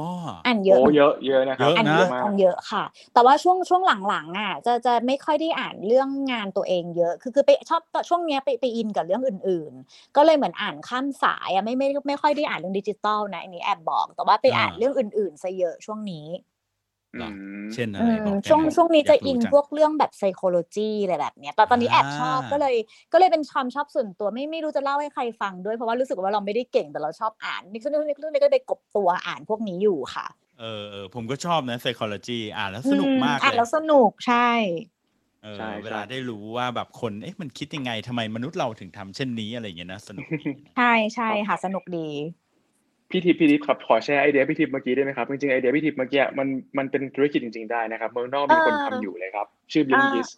อ่านเยอะโอ้เยอะเยอะนะครับเยอะอ่านนะเยอะมากอ่านเยอะค่ะ แต่ว่าช่วงช่วงหลังๆอะจะจะไม่ค่อยได้อ่านเรื่องงานตัวเองเยอะ คือคือไปชอบช่วงเนี้ยไปไปอินกับเรื่องอื่น ๆ ก็เลยเหมือนอ่านข้ามสายอะไม่ไม่ไม่ค่อยได้อ่านเรื่องดิจิตอลนะอันนี้แอบบอก แต่ว่าไปอ่านเรื่องอื่นๆซะเยอะช่วงนี้เหรออืมเช่นอะอืไรมบอกได้ช่วงไหมช่วงนี้ยาจะกรู้อินจังพวกเรื่องแบบ psychology อะไรแบบเนี้ยแต่ตอนนี้แอบชอบอ่าก็เลยก็เลยเป็นความชอบส่วนตัวไม่ไม่รู้จะเล่าให้ใครฟังด้วยเพราะว่ารู้สึกว่าเราไม่ได้เก่งแต่เราชอบอ่านนี่ก็นี่ก็เลยก็ได้กบตัวอ่านพวกนี้อยู่ค่ะเออเออผมก็ชอบนะ psychology อ่านแล้วสนุกมากอือ่านเลยแล้วสนุกใช่เออใช่เวลาใช่ได้รู้ว่าแบบคนเอ๊ะมันคิดยังไงทำไมมนุษย์เราถึงทำเช่นนี้อะไรอย่างเงี้ยนะสนุกดีนะใช่ใช่ค่ะสนุกดี พี่ทิพย์พี่ทิพย์ครับขอแชร์ไอเดียพี่ทิพย์เมื่อกี้ได้ไหมครับจริงๆไอเดียพี่ทิพย์เมื่อกี้มันมันเป็นธุรกิจจริง ๆได้นะครับเมืองนอกมีคนเออทำอยู่เลยครับ ชื่อ Blinkist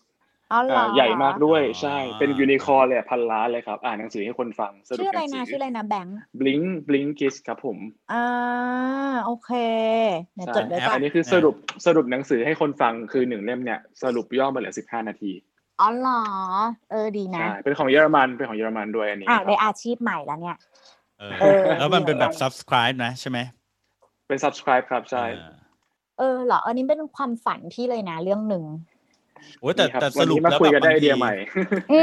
อ๋อเหรออ่าใหญ่มากด้วยอ๋อใช่เป็นยูนิคอร์เลยอะพันล้านเลยครับอ่านหนังสือให้คนฟังสรุปชื่ออะไรหนันะงสืชื่ออะไรนะแบงค์ Blink Blinkist ครับผมอ่าโอเคเดี๋ยวใช่จดไว้ก่ออันนนี้คือสรุปสรุปหนังสือให้คนฟังคือหนึ่งเล่มเนี่ยสรุปย่อมาเหลือสิบห้านาทีอ๋อเหรอเออดีนะใช่เป็นของเยอรมันเป็นของเยอรมันด้วยอันนี้อ่าครับได้อาชีพใหม่แล้วเนี่ย เออเออ แล้วมันเป็นแบบ subscribe นะใช่ไหม เป็น subscribe ครับใช่ เออเออเหรอ อันนี้เป็นความฝันพี่เลยนะเรื่องหนึ่งโอ้ยแต่นี่ครับแต่สวันรุปนี้มาแล้วคุยแบกันบได้บางไอเดีทียใหม่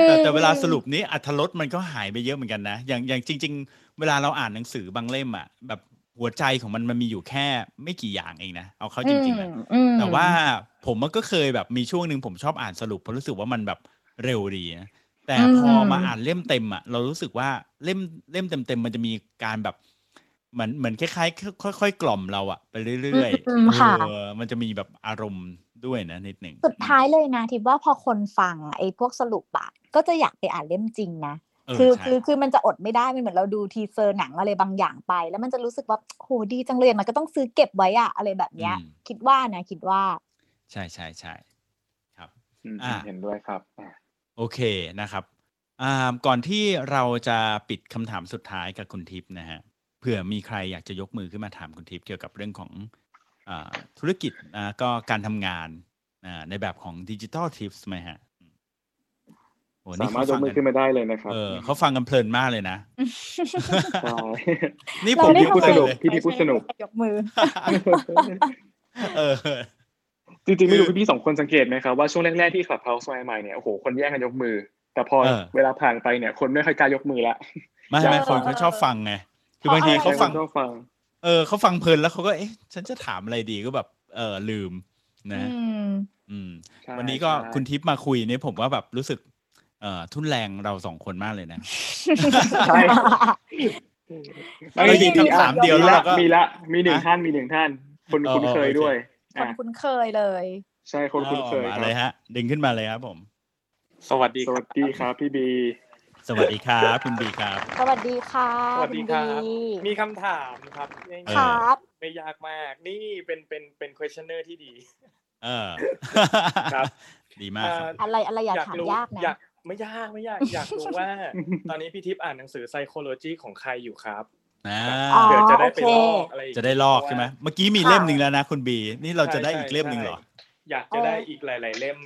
แต่แต่เวลาสรุปนี้อัธรสมันก็หายไปเยอะเหมือนกันนะ อย่างอย่างจริง ๆ เวลาเราอ่านหนังสือบางเล่มอะแบบหัวใจของมันมันมีอยู่แค่ไม่กี่อย่างเองนะ เอาเข้าจริงๆนะอืมแต่ว่าผมมันก็เคยแบบมีช่วงหนึ่งผมชอบอ่านสรุปเพราะรู้สึกว่ามันแบบเร็วดีนะ แต่พอมาอ่านเล่มเต็มอะเรารู้สึกว่าเล่มเล่มเต็มๆมันจะมีการแบบเหมือนเหมือนคล้ายๆค่อยๆกล่อมเราอะไปเรื่อยอืมค่ะเออมันจะมีแบบอารมณ์ด้วยนะนิดหนึ่งสุดท้ายเลยนะทิพย์ว่าพอคนฟังไอ้พวกสรุปอะก็จะอยากไปอ่านเล่มจริงนะเออคือใช่คือคือมันจะอดไม่ได้มันเหมือนเราดู teaser หนังอะไรบางอย่างไป แล้วมันจะรู้สึกว่าโหดีจังเลยมันก็ต้องซื้อเก็บไว้อะอะไรแบบเนี้ยอืมคิดว่านะคิดว่า ใช่ใช่ใช่ครับอืมอ่าเห็นด้วยครับอ่า โอเคนะครับอ่าก่อนที่เราจะปิดคำถามสุดท้ายกับคุณทิพย์นะฮะเผื่อมีใครอยากจะยกมือขึ้นมาถามคุณทิพย์เกี่ยวกับเรื่องของอาธุรกิจนะก็การทำงานอ่าในแบบของดิจิ t a ลทิปส์ไหมฮะโอ้สานี่มารถเขายกฟังมือกัขึ้นนมาได้เลยนะครับเออเขาฟังกันเพลินมากเลยนะใช่นี่เราผมได้ยกทำมือะไรอเลยพี่ที่พูดสนุกยกมือ เออ จริงๆไม่รู้คือพี่ๆสองคนสังเกตไหมครับว่าช่วงแรกๆที่ขับเฮาส์ใหม่ๆเนี่ยโอ้โหคนแย่งกันยกมือ แต่พอเออเวลาผ่านไปเนี่ย คนไม่ค่อยกล้ายกมือละไม่ไม่เออคนเขาชอบฟังไงคือบางทีเออเขาฟังชอบฟังเออเขาฟังเพลินแล้วเขาก็เอ๊ะฉันจะถามอะไรดีก็แบบ เออลืมนะอืมอืมใช่วันนี้ก็ใช่คุณทิพย์มาคุยเนี่ยผมว่าแบบรู้สึก เอ่อทุนแรงเราสองคนมากเลยนะใช่เออยิงคำถามเดียวแล้วเราก็มีละ มีหนึ่งอะท่านมีหนึ่งท่านคนเออคุ้นเคยเออโอเคด้วย คนอะคุ้นเคยเลย ใช่คนคุ้นเคยอ้าวคมารัเลบยฮะ ดึงขึ้นมาเลยครับผม สวัสดีสครัวับสดีครับพี่บี สวัสดีครับคุณบีครับ สวัสดีค่ะสวัสดีครับณมีคำถามครับง่ายเอๆครับไม่ยากมาก นี่เป็นเป็นเป็น questioner ที่ดี เออครับดีมากครับอ่าอะไรอะไรอย่าถามรู้ยากนะอยากไม่ยากไม่ยากอยากรู้ว่า ตอนนี้พี่ทิพย์อ่านหนังสือ psychology ของใครอยู่ครับอ่าอ๋อ เดี๋ยวจะได้โอไปเคลอกอะไรอย่างจะเงี้ยได้ลอกเพราะว่าใช่ไหมเมื่อกี้มีค่ะเล่มหนึ่งแล้วนะคุณบี นี่เราจะได้ใช่อีกเล่มหนึ่งใช่เหรอ อยากจะได้อีกหลาย ๆ เล่ม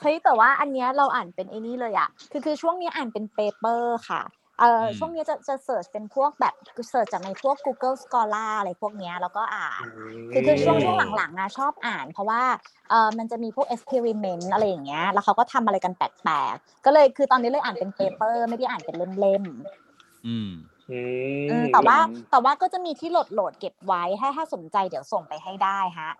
เฮ้ยแต่ว่าอันเนี้ยเราอ่านเป็นไอ้นี่เลยอะคือคือช่วงนี้อ่านเป็น paper ค่ะเอ่ออมช่วงนี้จะจะ search เป็นพวกแบบ search จากในพวก Google Scholar อะไรพวกเนี้ยแล้วก็อ่านคือคือช่วงช่วงหลังๆอะชอบอ่าน เพราะว่าเออมันจะมีพวก experiment อะไรอย่างเงี้ยแล้วเขาก็ทำอะไรกันแปลกๆก็เลยคือตอนนี้เลยอ่านเป็น paper ไม่ได้อ่านเป็นเล่มๆอืมอือืมม แต่ว่าแต่ว่าก็จะมีที่ load load เก็บไว้ถ้าถ้าสนใจเดี๋ยวส่งไปให้ได้ฮะ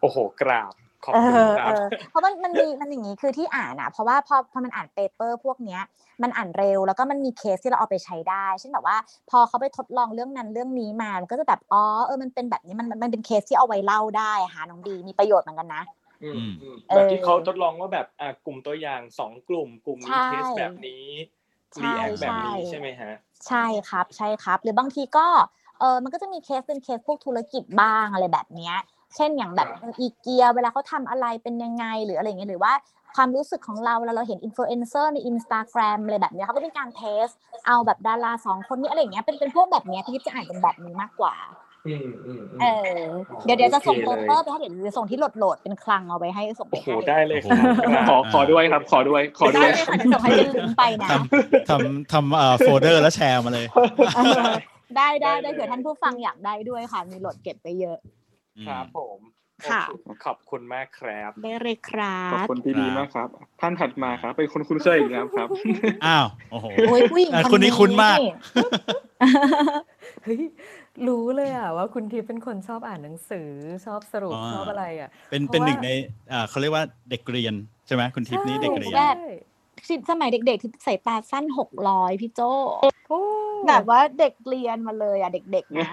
โอ้โหกราบขอบเอคุณอคเอรับอเพราะมันมันมีมันอย่างนี้คือที่อ่านอะเพราะว่าพอพอมันอ่าน paper พวกเนี้ยมันอ่านเร็วแล้วก็มันมีเคสที่เราเอาไปใช้ได้เช่นแบบว่า พอเขาไปทดลองเรื่องนั้นเรื่องนี้มามันก็จะแบบอ๋อเออมันเป็นแบบนี้มันมันมันเป็นเคสที่เอาไว้เล่าได้ค่ะน้องดีมีประโยชน์เหมือนกันนะอืมอืมอืมเออแบบที่เขาทดลองว่าแบบอะกลุ่มตัวอย่างสองกลุ่มกลุ่มใช่นี้ test แบบนี้ใช่รีแอคแบบนี้ใช่ใช่ไหมฮะ ใช่ครับใช่ครับ หรือบางทีก็เออมันก็จะมีเคสเป็นเคสพวกธุรกิจบ้างอะไรแบบเนี้ยเช่นอย่างแบบอีเกียเวลาเขาทำอะไรเป็นยังไงหรืออะไรอย่างเงี้ยหรือว่าความรู้สึกของเราเวลาเราเห็นอินฟลูเอนเซอร์ในอินสตาแกรมอะไรแบบเนี้ยเขาก็มีการ test เอาแบบดาราสองคนนี้อะไรอย่างเงี้ยเป็นเป็นพวกแบบเนี้ยที่จะอ่านเป็นแบบนี้มากกว่าอืมอืมอืม เออเดี๋ยวเดี๋ยวจะส่งโอเปเคเปอร์เลยไปให้เดี๋ยวจะส่งที่โหลดโหลดเป็นคลังเอาไว้ให้ส่งไปโอ้โหให้ได้เลยคโอ้รับโหขอขอด้วยครับ ขอด้วยขอด้ได้วยเลยค่ะเดี๋ยวส่งให้เป็นลิงก์ไปนะทำทำทำเอ่อโฟลเดอร์แล้วแชร์มาเลยเออได้ได้ได้ได้เลยเผื่อท่านผู้ฟังอยากได้ด้วยค่ะ มีโหลดเก็บไปเยอะอืมครับผม ค่ะโอเคขอบคุณมากครับได้เลยครัขอบบคุณพี่บีมากครับ ท่านถัดมาครับเป็นคนคุ้นเคยอีกแล้วครับอ้าวโอ้โหโอ้ยผู้หญิงอะคนคนนี้คุ้นมากเฮ้ยรู้เลยอะว่าคุณทิพย์เป็นคนชอบอ่านหนังสือชอบสรุปอ่าชอบอะไรอะ เป็นเพราะเป็นหนึ่งว่าในอ่าเขาเรียกว่าเด็กเรียนใช่ไหมคุณทิพย์นี่เด็กเรียนแรใช่กสมัยเด็กๆที่สายตาสั้นหกร้อยพี่โจโอ้แบบว่าเด็กเรียนมาเลยอะเด็กๆนะ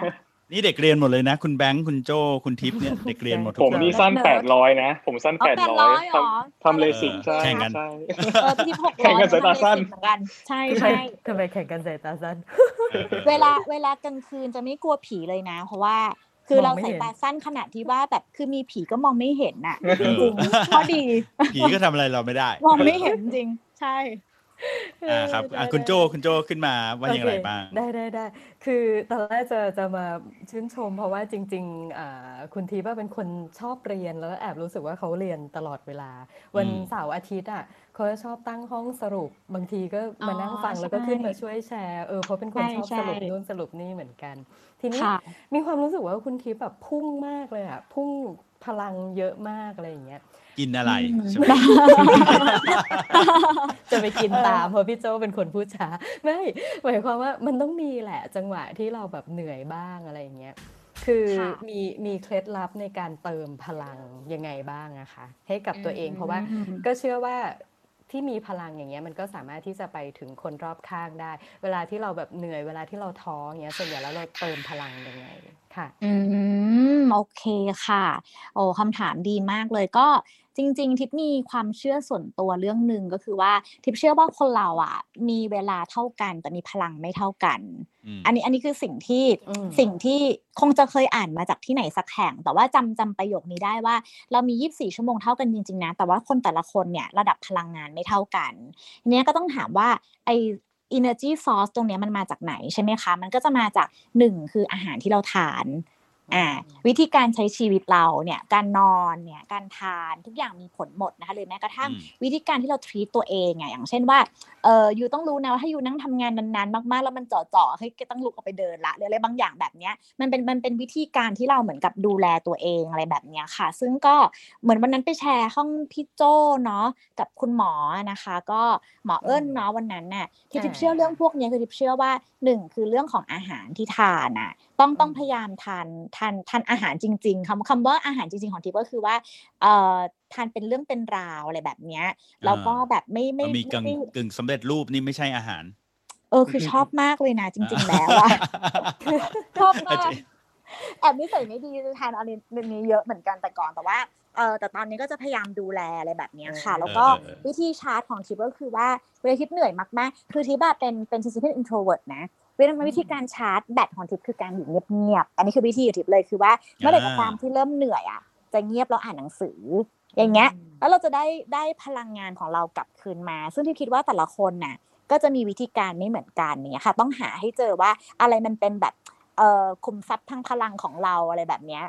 นี่เด็กเรียนหมดเลยนะ คุณแบงค์คุณโจคุณทิพย์เนี่ยเด็กเรียนหมดทุกผมคนนี่สั้นแปดร้อยนะ ผมสั้นอ๋อแปดแปดร้ร้ออยยเหรอทำเลสิกใช่แข่งกันใช่เออพี่ทิพย์หกแข่ร้องยกันสายตาสั้นเหมือนกันใช่ทำไมใช่ทำไมแข่งกันสายตาสั้นเออเวลาเวลากลางคืนจะไม่กลัวผีเลยนะ เพราะว่าคือเรามองไม่สายเห็นตาสั้นขนาดที่ว่าแบบคือมีผีก็มองไม่เห็นน่ะจริงๆข้อดี ผีก็ทำอะไรเราไม่ได้ มองไม่เห็นจริง ใช่ อ่าครับอะได้คุณโจได้คุณโจขึ้นมาว่าอย่างไรโอเคบ้าง ได้ได้ได้คือตอนแรกจะจะมาชื่นชม เพราะว่าจริงๆอ่าคุณทีว่าเป็นคนชอบเรียนแล้วแอบรู้สึกว่าเขาเรียนตลอดเวลา วันอืมเสาร์อาทิตย์อะเขาจะชอบตั้งห้องสรุปบางทีก็มานั่งอ๋อฟังแล้วก็ใช่ขึ้นมาช่วยแชร์เออเพราะเป็นคนใช่ชอบสรุปใช่นู่นสรุปนี่เหมือนกัน ทีนี้ค่ะมีความรู้สึกว่าคุณทิพย์แบบพุ่งมากเลยอะพุ่งพลังเยอะมากอะไรอย่างเงี้ย กินอะไรอืมใช่ไหมจะไปกินตามเพราะพี่โจเป็นคนพูดช้าไม่หมายความว่ามันต้องมีแหละ จังหวะที่เราแบบเหนื่อยบ้างอะไรอย่างเงี้ยคือค่ะมีมีเคล็ดลับในการเติมพลังยังไงบ้างอะคะ ให้กับตัวเองเพราะว่าอืมก็เชื่อว่าที่มีพลังอย่างเงี้ยมันก็สามารถที่จะไปถึงคนรอบข้างได้ เวลาที่เราแบบเหนื่อยเวลาที่เราท้ออย่างเงี้ยส่วนใหญ่แล้วเราเติมพลังยังไงค่ะ อืมโอเคค่ะ โอ้คำถามดีมากเลยก็ จริง ๆ ทิพย์มีความเชื่อส่วนตัวเรื่องหนึ่งก็คือว่าทิพย์เชื่อว่าคนเราอะ มีเวลาเท่ากัน แต่มีพลังไม่เท่ากันอืมอันนี้อันนี้คือสิ่งที่อืมสิ่งที่คงจะเคยอ่านมาจากที่ไหนสักแห่ง แต่ว่าจำจำประโยคนี้ได้ว่า เรามี 24 ชั่วโมงเท่ากันจริงๆนะแต่ว่าคนแต่ละคนเนี่ยระดับพลังงานไม่เท่ากันทีเนี้ยก็ต้องถามว่าไอ energy source ตรงเนี้ยมันมาจากไหนใช่ไหมคะ มันก็จะมาจากหนึ่งคืออาหารที่เราทาน อ่าวิธีการใช้ชีวิตเราเนี่ยการนอนเนี่ยการทานทุกอย่างมีผลหมดนะคะหรือแม้กระทั่งอืมวิธีการที่เรา treat ตัวเองอะอย่างเช่นว่าเอออยู่ต้องรู้นะว่าถ้าอยู่นั่งทำงานนานๆมากๆ แล้วมันเจ่อๆเฮ้ยก็ต้องลุกออกไปเดินละหรืออะไรบางอย่างแบบเนี้ยมันเป็นมันเป็นวิธีการที่เราเหมือนกับดูแลตัวเองอะไรแบบเนี้ยค่ะ ซึ่งก็เหมือนวันนั้นไปแชร์ห้องพี่โจเนาะกับคุณหมอนะคะ ก็หมอเอิญเนาะวันนั้นน่ะที่ทิพย์เชื่อเรื่องพวกเนี้ยคือทิพย์เชื่อว่าหนึ่งคือเรื่องของอาหารที่ทานอะ ต้องต้องพยายามทานทานทานอาหารจริง ๆคำคำว่าอาหารจริง ๆ ของทิพย์ก็คือว่าเอ่อทานเป็นเรื่องเป็นราวอะไรแบบเนี้ยแล้วก็แบบไม่ไม่มันมีกึ่งไม่กึ่งสำเร็จรูปนี่ไม่ใช่อาหาร เออคือชอบมากเลยนะจริง ๆ แล้วอะชอบมากแอบนิสัยไม่ดีทานอะไรนี้เยอะเหมือนกันแต่ก่อนแต่ว่าเออแต่ตอนนี้ก็จะพยายามดูแลอะไรแบบเนี้ยค่ะ แล้วก็เออเออเออวิธีชาร์จของทิปก็คือว่าเวลาทิปเหนื่อยมากๆ คือทิปแบบเป็นเป็น system introvert นะเวลาวิธีการชาร์จแบตของทิปคือการอยู่เงียบๆอันนี้คือวิธีของทิปเลยคือว่าเมื่อไหร่ก็ตามที่เริ่มเหนื่อยอะจะเงียบแล้วอ่านหนังสือ อย่างเงี้ย แล้วเราจะได้ได้พลังงานของเรากลับคืนมา ซึ่งที่คิดว่าแต่ละคนน่ะ ก็จะมีวิธีการไม่เหมือนกันเนี่ยค่ะ ต้องหาให้เจอว่าอะไรมันเป็นแบบเอ่อคุมทรัพย์ทางพลังของเราอะไรแบบเนี้ย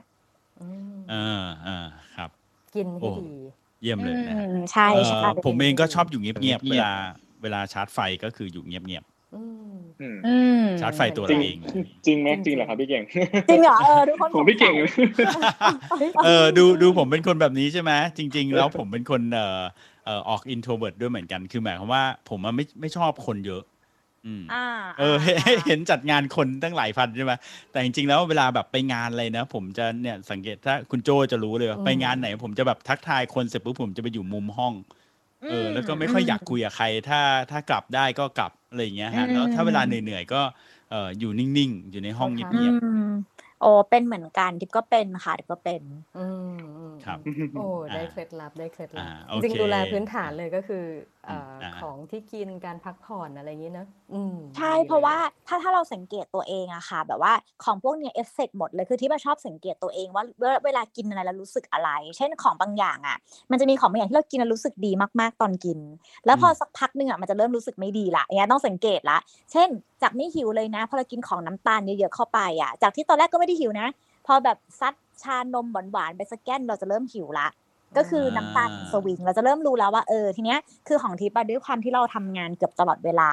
อืมอ่าอ่าครับ กินให้โอ้ดีเยี่ยมเลยนะอืฮะมใช่เอ่อใช่ผมเองก็ชอบอยู่เงียบเงีๆยบๆเวลาเวลาชาร์จไฟก็คืออยู่เงียบอืมอืมอืมๆ ชาร์จไฟตัวจริเรางเองจริงไหมจริงเหรอครับพี่เก่งจริงเหรอเออทุกคนผมพี่เก่งสสัยเออดูดูผมเป็นคนแบบนี้ใช่ไหมจริง ๆ แล้วผมเป็นคนเอ่อเอ่อออก introvert ด้วยเหมือนกันคือหมายความว่า ผมอะไม่ไม่ชอบคนเยอะอืมอ่าเออเห็นเห็นจัดงานคนตั้งหลายพันใช่ไหมแต่จริงๆแล้วเวลาแบบไปงานอะไรนะ ผมจะเนี่ยสังเกตถ้าคุณโจจะรู้เลยว่าอืมไปงานไหน ผมจะแบบทักทายคนเสร็จปุ๊บผมจะไปอยู่มุมห้องเออแล้วก็ไม่ค่อยอยากคุยกับใคร ถ้าถ้ากลับได้ก็กลับ อะไรอย่างเงี้ยฮะแล้วถ้าเวลาเหนื่อยๆก็เอออยู่นิ่งๆ อยู่ในห้องเงีอืยบม โอ้เป็นเหมือนกันทิปก็เป็นค่ะทิปก็เป็นอืมอืมๆครับโอ้ได้อ่าเคล็ดลับได้เคล็ดลับอ่าโอจริงเคๆดูแลพื้นฐานเลยก็คือเอ่อออ่าของที่กินการพักผ่อนอะไรอย่างนี้เนอะอืมใช่ดีเพราะลยว่าถ้าถ้าเราสังเกตตัวเองอะค่ะ แบบว่าของพวกเนี้ยเอฟเฟกหมดเลยคือที่มาชอบสังเกตตัวเองว่าเวลาเวลากินอะไรแล้วรู้สึกอะไร เช่นของบางอย่างอะมันจะมีของบางอย่างที่เรากินแล้วรู้สึกดีมากๆตอนกิน แล้วพอสักพักหนึ่งอะมันจะเริ่มรู้สึกไม่ดีละอย่างเงี้ยต้องสังเกตละ เช่น จากไม่หิวเลยนะพอเรากินของน้ำตาลเยอะๆเข้าไปอะจากที่ตอนแรกก็ไม่ได้หิวนะ พอแบบซัดชานมหวานๆไปสักแก้นเราจะเริ่มหิวละก็คือน้ำตาลสวิงเราจะเริ่มรู้แล้วว่าเออทีเนี้ยคือของทิปอะด้วยความที่เราทำงานเกือบตลอดเวลา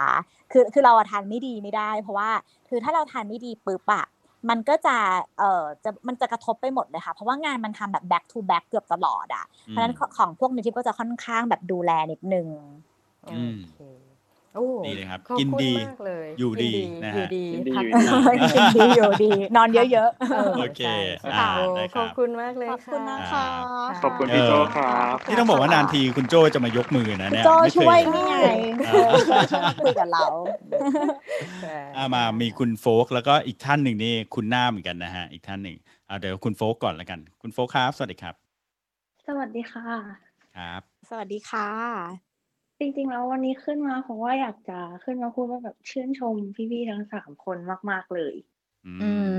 คือคือเราอะทานไม่ดีไม่ได้ เพราะว่าคือถ้าเราทานไม่ดีปุ๊บอะมันก็จะเอ่อจะมันจะกระทบไปหมดเลยค่ะ เพราะว่างานมันทำแบบ back to back เกือบตลอดอะเพราะฉะนั้นของของพวกนี้ทิปก็จะค่อนข้างแบบดูแลนิดนึงโออืมเค โอ้ดีเลยครับ ขอบกินคุณดี มากเลยอยู่กินดีนะฮะอยู่ดีกินดีพักอยู่ดี กินดีอยู่ดี นอนเยอะเออโอเคใช่อ่าโอ้ได้คขรัอบ บคุณมากเลยขอบคุณนะค่ะ คะ ขอบคุณพี่โจครับ นี่ต้องบอกว่านานทีคุณโจจะมายกมือนะๆเนี่ยโจไม่เคช่วยยนี่ไงอ่าเออโจช่วยมาคุยกับเราอ่ามามีคุณโฟกแล้วก็อีกท่านหนึ่งนี่คุณหน้าเหมือนกันนะฮะอีกท่านหนึ่งอ่าเดี๋ยวคุณโฟกก่อนละกัน คุณโฟกครับ สวัสดีครับสวัสดีค่ะ ครับ สวัสดีค่ะ จริง ๆ แล้ววันนี้ขึ้นมาเพราะว่าอยากจะขึ้นมาพูดว่าแบบชื่นชมพี่ ๆ ทั้งสามคนมาก ๆ เลย อือืม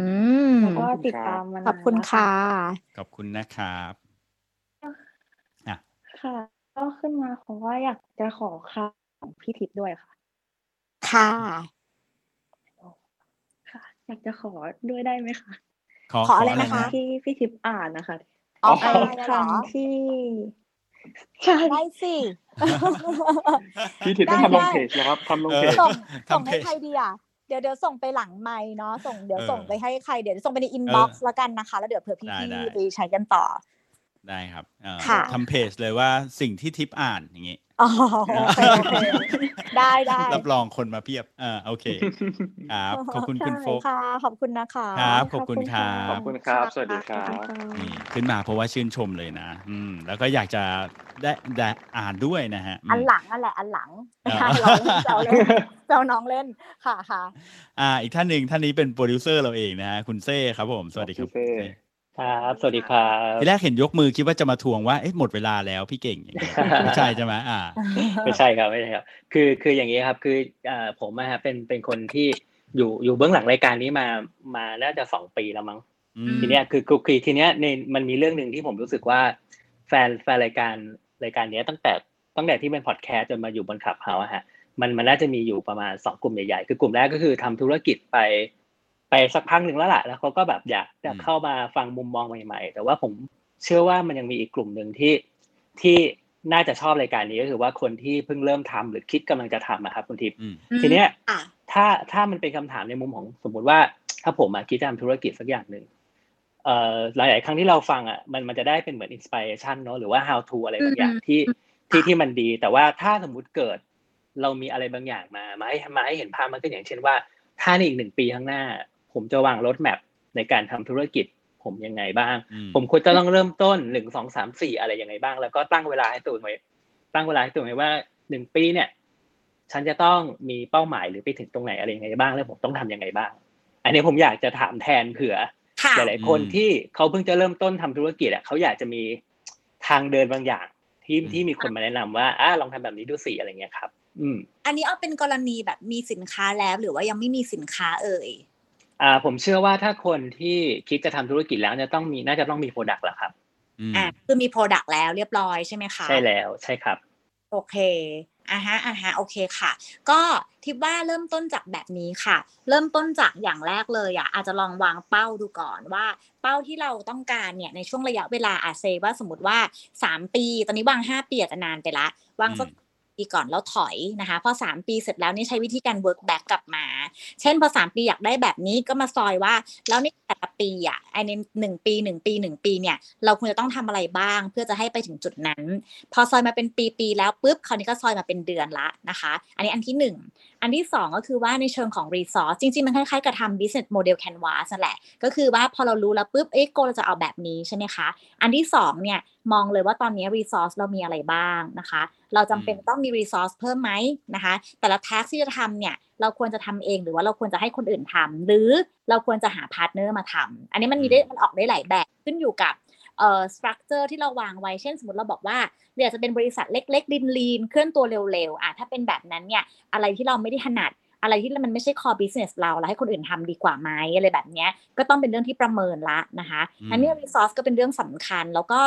ม แล้วก็ติดตามมานานขอบคุณแล้วค่ะ ขอบคุณนะครับค่ะ ก็ขึ้นมาเพราะว่าอยากจะขอค่าของพี่ทิพย์ด้วยค่ะ ค่ะ ค่ะ อยากจะขอด้วยได้ไหมคะขอขออะไรนะคะ ที่พี่ทิพย์อ่านนะคะ อ๋อไอ้ได้เลยเหรอคำที่ ใช่ได้สิพี่ทิพย์ต้องได้ทำลงได้เพจนะครับทำลงเพจส่งทำส่งให้เพจใครดีอะเดี๋ยวเดี๋ยวส่งไปหลังไมค์เนาะส่งเดี๋ยวเออส่งไปให้ใครเดี๋ยวส่งไปใน inbox ละกันนะคะ แล้วเดี๋ยวเผื่อได้พี่ได้ๆไปใช้กันต่อ ได้ครับเอ่อค่ะทำเพจเลยว่าสิ่งที่ทิปอ่านอย่างงี้ อ๋อโอเคโอเคได้ได้รับรองคนมาเพียบอ่าโอเคครับขอบคุณคุณโฟกค่ะขอบคุณนะคะครับขอบคุณครัขอบบคุณครับ สวัสดีครัขอบณค่ะนี่ขึ้นมาเพราะว่าชื่นชมเลยนะ อืม แล้วก็อยากจะได้ได้อ่านด้วยนะฮะอืมอันหลังอันแหละอันหลังอ่าเราเล่นเราเล่นเราน้องเล่นค่ะค่ะอ่า อีกท่านหนึ่งท่านนี้เป็นโปรดิวเซอร์เราเองนะฮะคุณเซ่ครับผม สวัสดีครับพี่เซ่เซ่ ครับสวัสดีครับทีแรกเห็นยกมือคิดว่าจะมาทวงว่าเอ๊ะหมดเวลาแล้วพี่เก่งอย่างเงี้ยไม่ใช่ใช่ไหมอ่าไม่ใช่ครับไม่ใช่ครับ คือคืออย่างนี้ครับคืออ่าผมอะครับเป็นเป็นคนที่อยู่อยู่เบื้องหลังรายการนี้มามาน่าจะสองปีแล้วมั้งอืมทีเนี้ยคือคือคือทีเนี้ยในมันมีเรื่องหนึ่งที่ผมรู้สึกว่า แฟนแฟนรายการรายการเนี้ยตั้งแต่ตั้งแต่ที่เป็นพอดแคสต์จนมาอยู่บนขับเฮาอะฮะมันมันน่าจะมีอยู่ประมาณสองกลุ่มใหญ่ๆคือกลุ่มแรกก็คือทำธุรกิจไป ไปสักพักหนึ่งแล้วล่ะ แล้วเขาก็แบบอยากจะอืมเข้ามาฟังมุมมองใหม่ ๆ แต่ว่าผมเชื่อว่ามันยังมีอีกกลุ่มหนึ่งที่ที่น่าจะชอบรายการนี้ก็คือว่าคนที่เพิ่งเริ่มทำหรือคิดกำลังจะทำอะครับคุณทิพย์อืมทีเนี้ยอะถ้าถ้ามันเป็นคำถามในมุมของสมมุติว่า ถ้าผมมาคิดจะทำธุรกิจสักอย่างหนึ่งเอ่อหลาย ๆ ครั้งที่เราฟังอะมันมันจะได้เป็นเหมือนอินสปิเรชันเนอะหรือว่า how to อะไรบางอย่างที่ที่ที่มันดี แต่ว่าถ้าสมมุติเกิดเรามีอะไรบางอย่างมามาให้มาให้เห็นภาพมันก็อย่างเช่นว่า ถ้าในอีกหนึ่งปีข้างหน้า ผมจะวางรถแมพในการทำธุรกิจผมยังไงบ้างอืมผมควรจะต้องเริ่มต้นหนึ่งสองสามสี่อะไรยังไงบ้าง แล้วก็ตั้งเวลาให้ตัวเองไว้ตั้งเวลาให้ตัวเองไว้ว่าหนึ่งปีเนี่ย ฉันจะต้องมีเป้าหมายหรือไปถึงตรงไหนอะไรยังไงบ้าง แล้วผมต้องทำยังไงบ้าง อันนี้ผมอยากจะถามแทนเผื่อค่ะหลายๆคนอืมที่เขาเพิ่งจะเริ่มต้นทำธุรกิจอะเขาอยากจะมีทางเดินบางอย่างที่อืมที่มีคนมาแนะนำว่าอ่าลองทำแบบนี้ดูสิอะไรเงี้ยครับ อืม อันนี้เอาเป็นกรณีแบบมีสินค้าแล้วหรือว่ายังไม่มีสินค้าเอ่ย อ่าผมเชื่อว่าถ้าคนที่คิดจะทำธุรกิจแล้วจะต้องมีน่าจะต้องมีโปรดักต์แหละครับอืมอะคือมี Product แล้วเรียบร้อยใช่ไหมคะใช่แล้วใช่ครับ โอเคอ่าฮะอ่าฮะโอเคค่ะ ก็ทิปว่าเริ่มต้นจากแบบนี้ค่ะ เริ่มต้นจากอย่างแรกเลยอะอาจจะลองวางเป้าดูก่อนว่า เป้าที่เราต้องการเนี่ยในช่วงระยะเวลาอาเซว่าสมมติว่า 3 ปี ตอนนี้วาง 5 ปีอาจจะนานไปละวางสักอืม ปีก่อนแล้วถอยนะคะพอ 3 ปีเสร็จแล้วนี่ใช้วิธีการ work back กลับมา เช่นพอ 3 ปีอยากได้แบบนี้ก็มาซอยว่า แล้วในแต่ละปีอะไอในหนึ่งปีหนึ่งปีหนึ่งปีเนี่ย เราควรจะต้องทำอะไรบ้าง เพื่อจะให้ไปถึงจุดนั้น พอซอยมาเป็นปีๆแล้วปุ๊บคราวนี้ก็ซอยมาเป็นเดือนละนะคะ อันนี้อันที่หนึ่งอันที่สองก็คือว่าในเชิงของ resource จริงๆ มันคล้ายๆกับทำ business model canvas แหละก็คือว่าพอเรารู้แล้วปุ๊บเอ๊ะ goal เราจะเอาแบบนี้ใช่ไหมคะ อันที่สองเนี่ย มองเลยว่าตอนนี้ resource เรามีอะไรบ้างนะคะ เราจำเป็นต้องมี resource เพิ่มไหมนะคะ แต่ละ task ที่จะทำเนี่ยเราควรจะทำเองหรือว่าเราควรจะให้คนอื่นทำหรือเราควรจะหา partner มาทำอันนี้มันมีได้มันออกได้หลายแบบขึ้นอยู่กับเอ่อ structure ที่เราวางไว้เช่นสมมติเราบอกว่าเราอยากจะเป็นบริษัทเล็กๆดิน lean เคลื่อนตัวเร็วๆอะถ้าเป็นแบบนั้นเนี่ยอะไรที่เราไม่ได้ถนัดอะไรที่มันไม่ใช่ core business เราแล้วให้คนอื่นทำดีกว่าไหมอะไรแบบเนี้ยก็ต้องเป็นเรื่องที่ประเมินละนะคะอืมอันนี้ resource ก็เป็นเรื่องสำคัญแล้วก็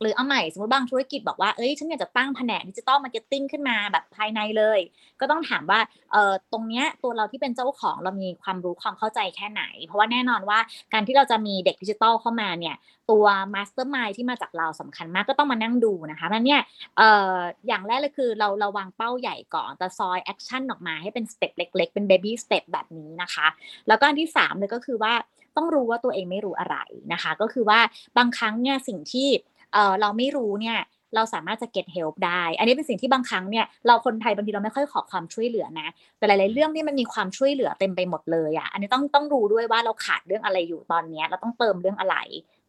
หรือเอาใหม่สมมติบางธุรกิจบอกว่าเอ้ยฉันอยากจะตั้งแผนก digital marketing ขึ้นมาแบบภายในเลย ก็ต้องถามว่าเอ่อตรงเนี้ยตัวเราที่เป็นเจ้าของเรามีความรู้ความเข้าใจแค่ไหน เพราะว่าแน่นอนว่าการที่เราจะมีเด็กดิจิตอลเข้ามาเนี่ยตัว mastermind ที่มาจากเราสำคัญมากก็ต้องมานั่งดูนะคะนั้นเนี่ยเอ่ออย่างแรกเลยคือเราเราวางเป้าใหญ่ก่อนแต่ซอย action ออกมาให้เป็น step เล็ก ๆ เป็น baby step แบบนี้นะคะ แล้วก็อันที่สามเลยก็คือว่าต้องรู้ว่าตัวเองไม่รู้อะไรนะคะ ก็คือว่าบางครั้งเนี่ยสิ่งที่ เออเราไม่รู้เนี่ยเราสามารถจะ get help ได้ อันนี้เป็นสิ่งที่บางครั้งเนี่ยเราคนไทยบางทีเราไม่ค่อยขอความช่วยเหลือนะ แต่หลาย ๆ เรื่องนี่มันมีความช่วยเหลือเต็มไปหมดเลยอะ อันนี้ต้องต้องรู้ด้วยว่าเราขาดเรื่องอะไรอยู่ตอนนี้เราต้องเติมเรื่องอะไร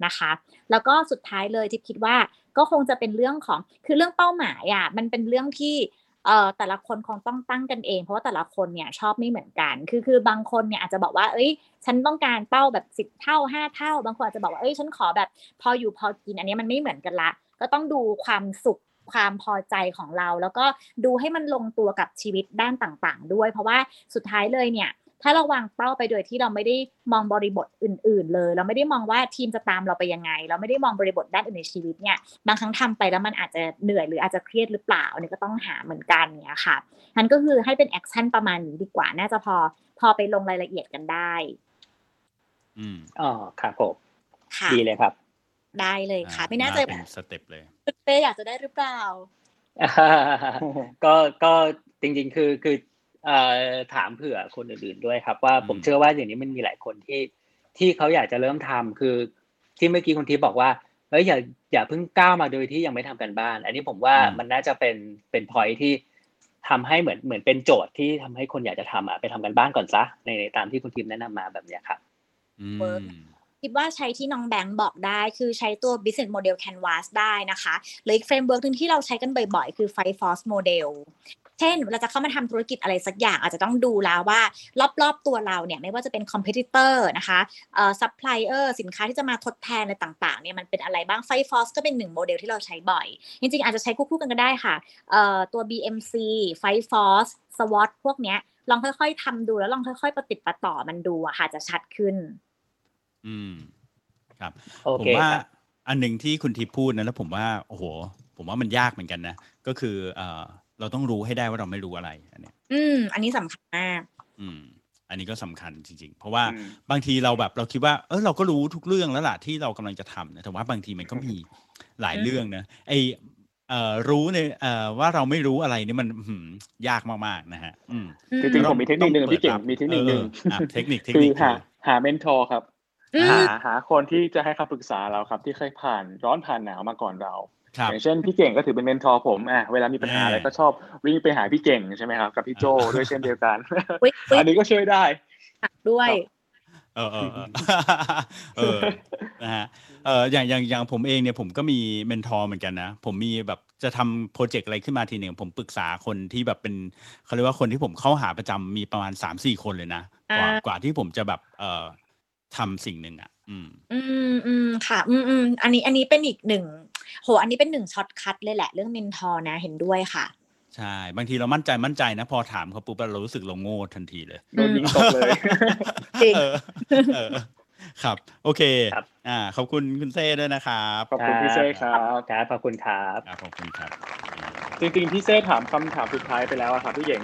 นะคะ แล้วก็สุดท้ายเลยที่คิดว่าก็คงจะเป็นเรื่องของคือเรื่องเป้าหมายอะมันเป็นเรื่องที่ เอ่อแต่ละคนคงต้องตั้งกันเอง เพราะว่าแต่ละคนเนี่ยชอบไม่เหมือนกัน คือคือบางคนเนี่ยอาจจะบอกว่าเอ้ย ฉันต้องการเป้าแบบสิบเท่าห้าเท่า บางคนอาจจะบอกว่าเอ้ยฉันขอแบบพออยู่พอกินอันนี้มันไม่เหมือนกันละ ก็ต้องดูความสุขความพอใจของเรา แล้วก็ดูให้มันลงตัวกับชีวิตด้านต่าง ๆ ด้วย เพราะว่าสุดท้ายเลยเนี่ย ถ้าเราวางเป้าไปโดยที่เราไม่ได้มองบริบทอื่น ๆ เลย เราไม่ได้มองว่าทีมจะตามเราไปยังไง เราไม่ได้มองบริบทด้านอื่นในชีวิตเนี่ยบางครั้งทำไปแล้วมันอาจจะเหนื่อยหรืออาจจะเครียดหรือเปล่าอันนี้ก็ต้องหาเหมือนกันเนี่ยค่ะนั่นก็คือให้เป็น action ประมาณนี้ดีกว่าน่าจะพอพอไปลงรายละเอียดกันได้ อืมอ๋อครับผมค่ะดีเลยครับ ได้เลยค่ะ ไม่แน่ใจเป็น step เลยเป้อยากจะได้หรือเปล่าก็ก็จริงๆ คือคือเอ่อ ถามเผื่อคนอื่นๆด้วยครับ ว่าอืมผมเชื่อว่าอย่างนี้มันมีหลายคนที่ที่เขาอยากจะเริ่มทำคือ ที่เมื่อกี้คุณทิพย์บอกว่าเฮ้ยอย่าอย่าเพิ่งก้าวมาโดยที่ยังไม่ทำกันบ้าน อันนี้ผมว่ามันน่าจะเป็นเป็นพอยที่ทำให้เหมือนเหมือนเป็นโจทย์ที่ทำให้คนอยากจะทำอะไปทำกันบ้านก่อนซะในในตามที่คุณทิพย์แนะนำมาแบบเนี้ยครับอืม work คิดว่าใช้ที่น้องแบงค์บอกได้คือใช้ตัว business model canvas ได้นะคะหรืออีก framework หนึ่งที่เราใช้กันบ่อยๆ คือ five force model เช่นเราจะเข้ามาทำธุรกิจอะไรสักอย่าง อาจจะต้องดูแล้วว่า รอบๆตัวเราเนี่ยไม่ว่าจะเป็น competitor นะคะเอ่อ supplier สินค้าที่จะมาทดแทนอะไรต่างๆเนี่ยมันเป็นอะไรบ้าง five force ก็เป็นหนึ่งโมเดลที่เราใช้บ่อย จริงๆ อาจจะใช้คู่ๆกันก็ได้ค่ะเอ่อตัว BMC five force SWOT พวกเนี้ยลองค่อยๆทำดูแล้วลองค่อย ๆ ประติดประต่อมันดูอะค่ะจะชัดขึ้น อืมครับโอผมเคว่าครับอันหนึ่งที่คุณทิพย์พูดนะแล้วผมว่าโอ้โห ผมว่ามันยากเหมือนกันนะ ก็คือเอ่อ เราต้องรู้ให้ได้ว่าเราไม่รู้อะไร อันเนี้ยอืม อันนี้สำคัญมาก อืม อันนี้ก็สำคัญจริงๆ เพราะว่าอืมบางทีเราแบบเราคิดว่า เออเราก็รู้ทุกเรื่องแล้วล่ะที่เรากำลังจะทำนะแต่ว่าบางทีมันก็มีหลายอืมเรื่องนะไอเอ่อรู้ในเอ่อว่าเราไม่รู้อะไรนี่มันหืมยากมากๆนะฮะอืมจริงๆผมมีเทคนิคหนึ่งต้องพี่เก่งปิดรับมีเทคนิคหนึ่งเอออะเทคนิคเทคนิคหาหา mentor ครับอืมหาหาคนที่จะให้คำปรึกษาเราครับ ที่เคยผ่านร้อนผ่านหนาวมาก่อนเราครับ อย่างเช่นพี่เก่งก็ถือเป็น mentor ผมอะเวลามีปัญหาแน่อะไรก็ชอบวิ่งไปหาพี่เก่งใช่ไหมครับกับพี่โจด้วยเช่นเดียวกันอุ๊ยอุ๊ยอันนี้ก็ช่วยได้ด้วยเออเออเออเออนะฮะเอออย่างอย่างอย่างผมเองเนี่ยผมก็มี mentor เหมือนกันนะ ผมมีแบบจะทำ project อะไรขึ้นมาทีหนึ่งผมปรึกษาคนที่แบบเป็นเขาเรียกว่าคนที่ผมเข้าหาประจำมีประมาณสามสี่คนเลยนะ กว่าอ่ากว่าที่ผมจะแบบเอ่อทำสิ่งหนึ่งอะ อืม อืมอืมค่ะ อืมอืมอันนี้อันนี้เป็นอีกหนึ่งโห อันนี้เป็นหนึ่ง shortcut เลยแหละ เรื่อง mentor นะ เห็นด้วยค่ะ ใช่ บางทีเรามั่นใจมั่นใจนะ พอถามเขาปุ๊บเรารู้สึกเราโง่ทันทีเลยโดนยิงตกเลยจริงเออเออครับ โอเคครับอ่าขอบคุณคุณเซ่ด้วยนะครับขอบคุณพี่เซ่ครับครับขอบคุณครับครับขอบคุณครับ จริงๆพี่เซ่ถามคำถามสุดท้ายไปแล้วอะครับพี่เก่ง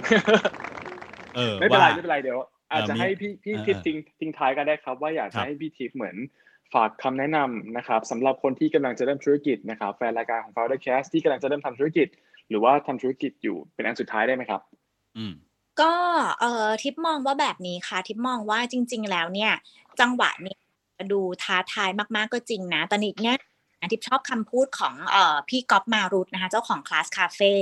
เออไม่เป็นไรว่าไม่เป็นไรเดี๋ยว อาจจะเออมีให้พี่พี่เออทิพย์ทิ้งทิ้งท้ายกันได้ครับ ว่าอยากครัจะบให้พี่ทิพย์เหมือนฝากคำแนะนำนะครับสำหรับคนที่กำลังจะเริ่มธุรกิจนะครับแฟนรายการของ Founder Cast ที่กำลังจะเริ่มทำธุรกิจ หรือว่าทำธุรกิจอยู่เป็นอันสุดท้ายได้ไหมครับ อืมก็เอ่อทิปมองว่าแบบนี้ค่ะ ทิปมองว่าจริง ๆ แล้วเนี่ย จังหวะนี้ดูท้าทายมากๆก็จริงนะตอนนี้เนี่ยทิพย์ชอบคำพูดของเอ่อพี่ก๊อฟมารุตนะคะ เจ้าของ Class Cafe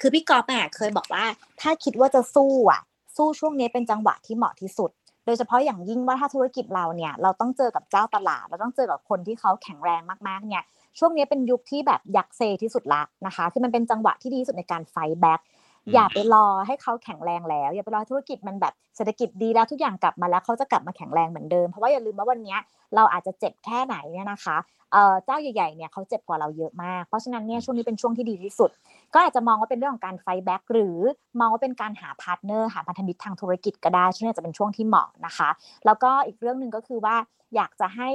คือพี่ก๊อฟอะเคยบอกว่า ถ้าคิดว่าจะสู้อะ สู้ช่วงนี้เป็นจังหวะที่เหมาะที่สุด โดยเฉพาะอย่างยิ่งว่าถ้าธุรกิจเราเนี่ยเราต้องเจอกับเจ้าตลาด เราต้องเจอกับคนที่เขาแข็งแรงมากๆเนี่ยช่วงนี้เป็นยุคที่แบบยักษ์เซที่สุดละนะคะคือมันเป็นจังหวะที่ดีที่สุดในการ fight back อืมอย่าไปรอให้เขาแข็งแรงแล้ว อย่าไปรอให้ธุรกิจมันแบบเศรษฐกิจดีแล้วทุกอย่างกลับมาแล้วเขาจะกลับมาแข็งแรงเหมือนเดิมเพราะว่าอย่าลืมว่าวันเนี้ยเราอาจจะเจ็บแค่ไหนเนี่ยนะคะเอ่อเจ้าใหญ่ๆเนี่ยเขาเจ็บกว่าเราเยอะมากเพราะฉะนั้นเนี่ยช่วงนี้เป็นช่วงที่ดีที่สุด ก็อาจจะมองว่าเป็นเรื่องของการ fight back หรือมองว่าเป็นการหา partner หาพันธมิตรทางธุรกิจก็ได้ช่วงนี้จะเป็นช่วงที่เหมาะนะคะ แล้วก็อีกเรื่องหนึ่งก็คือว่าอยากจะให้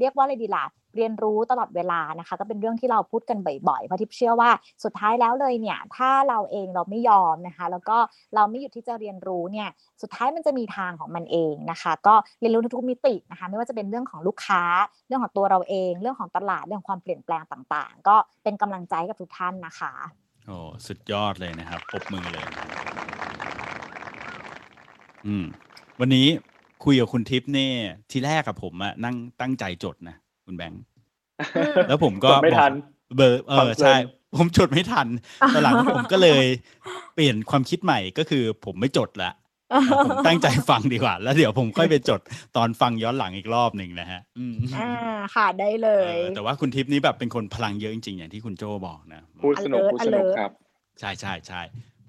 เรียกว่าอะไรดีล่ะเรียนรู้ตลอดเวลานะคะ ก็เป็นเรื่องที่เราพูดกันบ่อยๆเพราะทิพย์เชื่อว่าสุดท้ายแล้วเลยเนี่ยถ้าเราเองเราไม่ยอมนะคะ แล้วก็เราไม่หยุดที่จะเรียนรู้เนี่ยสุดท้ายมันจะมีทางของมันเองนะคะ ก็เรียนรู้ทุกมิตินะคะ ไม่ว่าจะเป็นเรื่องของลูกค้า เรื่องของตัวเราเอง เรื่องของตลาดเรื่องความเปลี่ยนแปลงต่างๆ ก็เป็นกำลังใจกับทุกท่านนะคะโอ้สุดยอดเลยนะครับปบมือเลย อืมวันนี้ คุยกับคุณทิพย์เนี่ยทีแรกกับผมอะนั่งตั้งใจจดนะคุณแบงค์แล้วผมก็จดไม่บอกทันเบอร์เอฟังอเพลินใช่ผมจดไม่ทันตอนหลังผมก็เลยเปลี่ยนความคิดใหม่ก็คือผมไม่จดละผมตั้งใจฟังดีกว่า แล้วเดี๋ยวผมค่อยไปจดตอนฟังย้อนหลังอีกรอบหนึ่งนะฮะอืมอ่าค่ะได้เลเอยอแต่ว่าคุณทิพย์นี่แบบเป็นคนพลังเยอะจริงๆ อย่างที่คุณโจบอกนะพูดสนุก alert พูดสนุก alert ครับ ใช่ใช่ใช่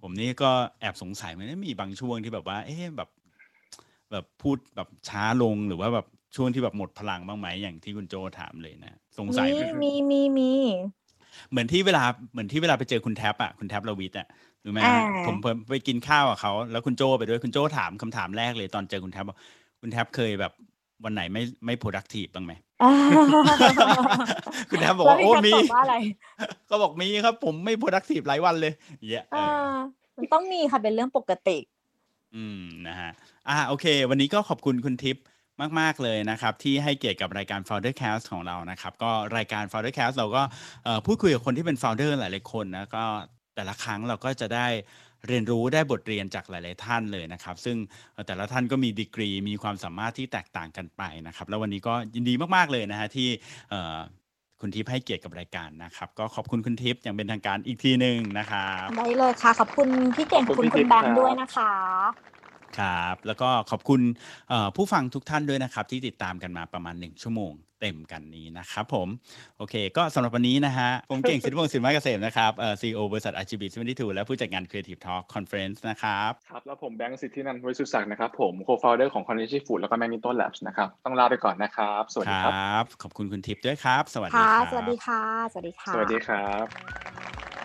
ผมนี่ก็แอบสงสัยมันมีบางช่วงที่แบบว่า เอ๊ะแบบ แบบพูดแบบช้าลงหรือว่าแบบช่วงที่แบบหมดพลังบ้างไหมอย่างที่คุณโจถามเลยนะสงสัยมีมีมีมีเหมือนที่เวลาเหมือนที่เวลาไปเจอคุณแท็บอะคุณแท็บลวิทอะรู้ไหมอ่าฮะผมผมไปกินข้าวกับเขาแล้วคุณโจไปด้วยคุณโจถามคำถามแรกเลยตอนเจอคุณแท็บบอกคุณแท็บเคยแบบวันไหนไม่ไม่ productive บ้างไหมอ่าคุณแท็บบอกแล้วว่าพี่โอ้แคทมีตอบว่าอะไรก็บอกมีครับ ผมไม่ productive หลายวันเลยอย่างเงี้ยเออ่าอมันต้องมีค่ะเป็นเรื่องปกติ อืมนะฮะอ่าโอเค วันนี้ก็ขอบคุณคุณทิพย์มาก ๆ เลยนะครับ ที่ให้เกียรติกับรายการ Founder Cast ของเรานะครับ ก็รายการ Founder Cast เราก็พูดคุยกับคนที่เป็น Founder หลาย ๆ คนนะก็แต่ละครั้งเราก็จะได้เรียนรู้ได้บทเรียนจากหลาย ๆ ท่านเลยนะครับ ซึ่งแต่ละท่านก็มีดีกรี มีความสามารถที่แตกต่างกันไปนะครับ แล้ววันนี้ก็ยินดีมาก ๆ เลยนะฮะที่ คุณทิพย์ให้เกียรติกับรายการนะครับ ก็ขอบคุณคุณทิพย์อย่างเป็นทางการอีกทีหนึ่งนะครับได้เลยค่ะ ขอบคุณพี่เก่งขอบคุคุณณคุณพี่แบงครัค์บด้วยนะคะ ครับ แล้วก็ขอบคุณเอ่อผู้ฟังทุกท่านด้วยนะครับ ที่ติดตามกันมาประมาณ 1 ชั่วโมงเต็มกันนี้นะครับผม โอเค ก็สำหรับวันนี้นะฮะ ผมเก่งสิทธิพงศ์สินไม้เกษมนะครับเอ่อซีโอบริษัท RGB 72และผู้จัดงาน Creative Talk Conference นะครับ ครับ แล้วผมแบงค์สิทธินันท์วิสุทธิศักดิ์นะครับผม co-founder ของ Cognitive Food แล้วก็ Magneto Labs นะครับ ต้องลาไปก่อนนะครับ สวัสคดีรครับับ ขอบคุณคุณทิพย์ด้วยครับ สวัสดีค่ะครับ สวัสดีค่ะ สวัสดีค่ะ สวัสดีครับ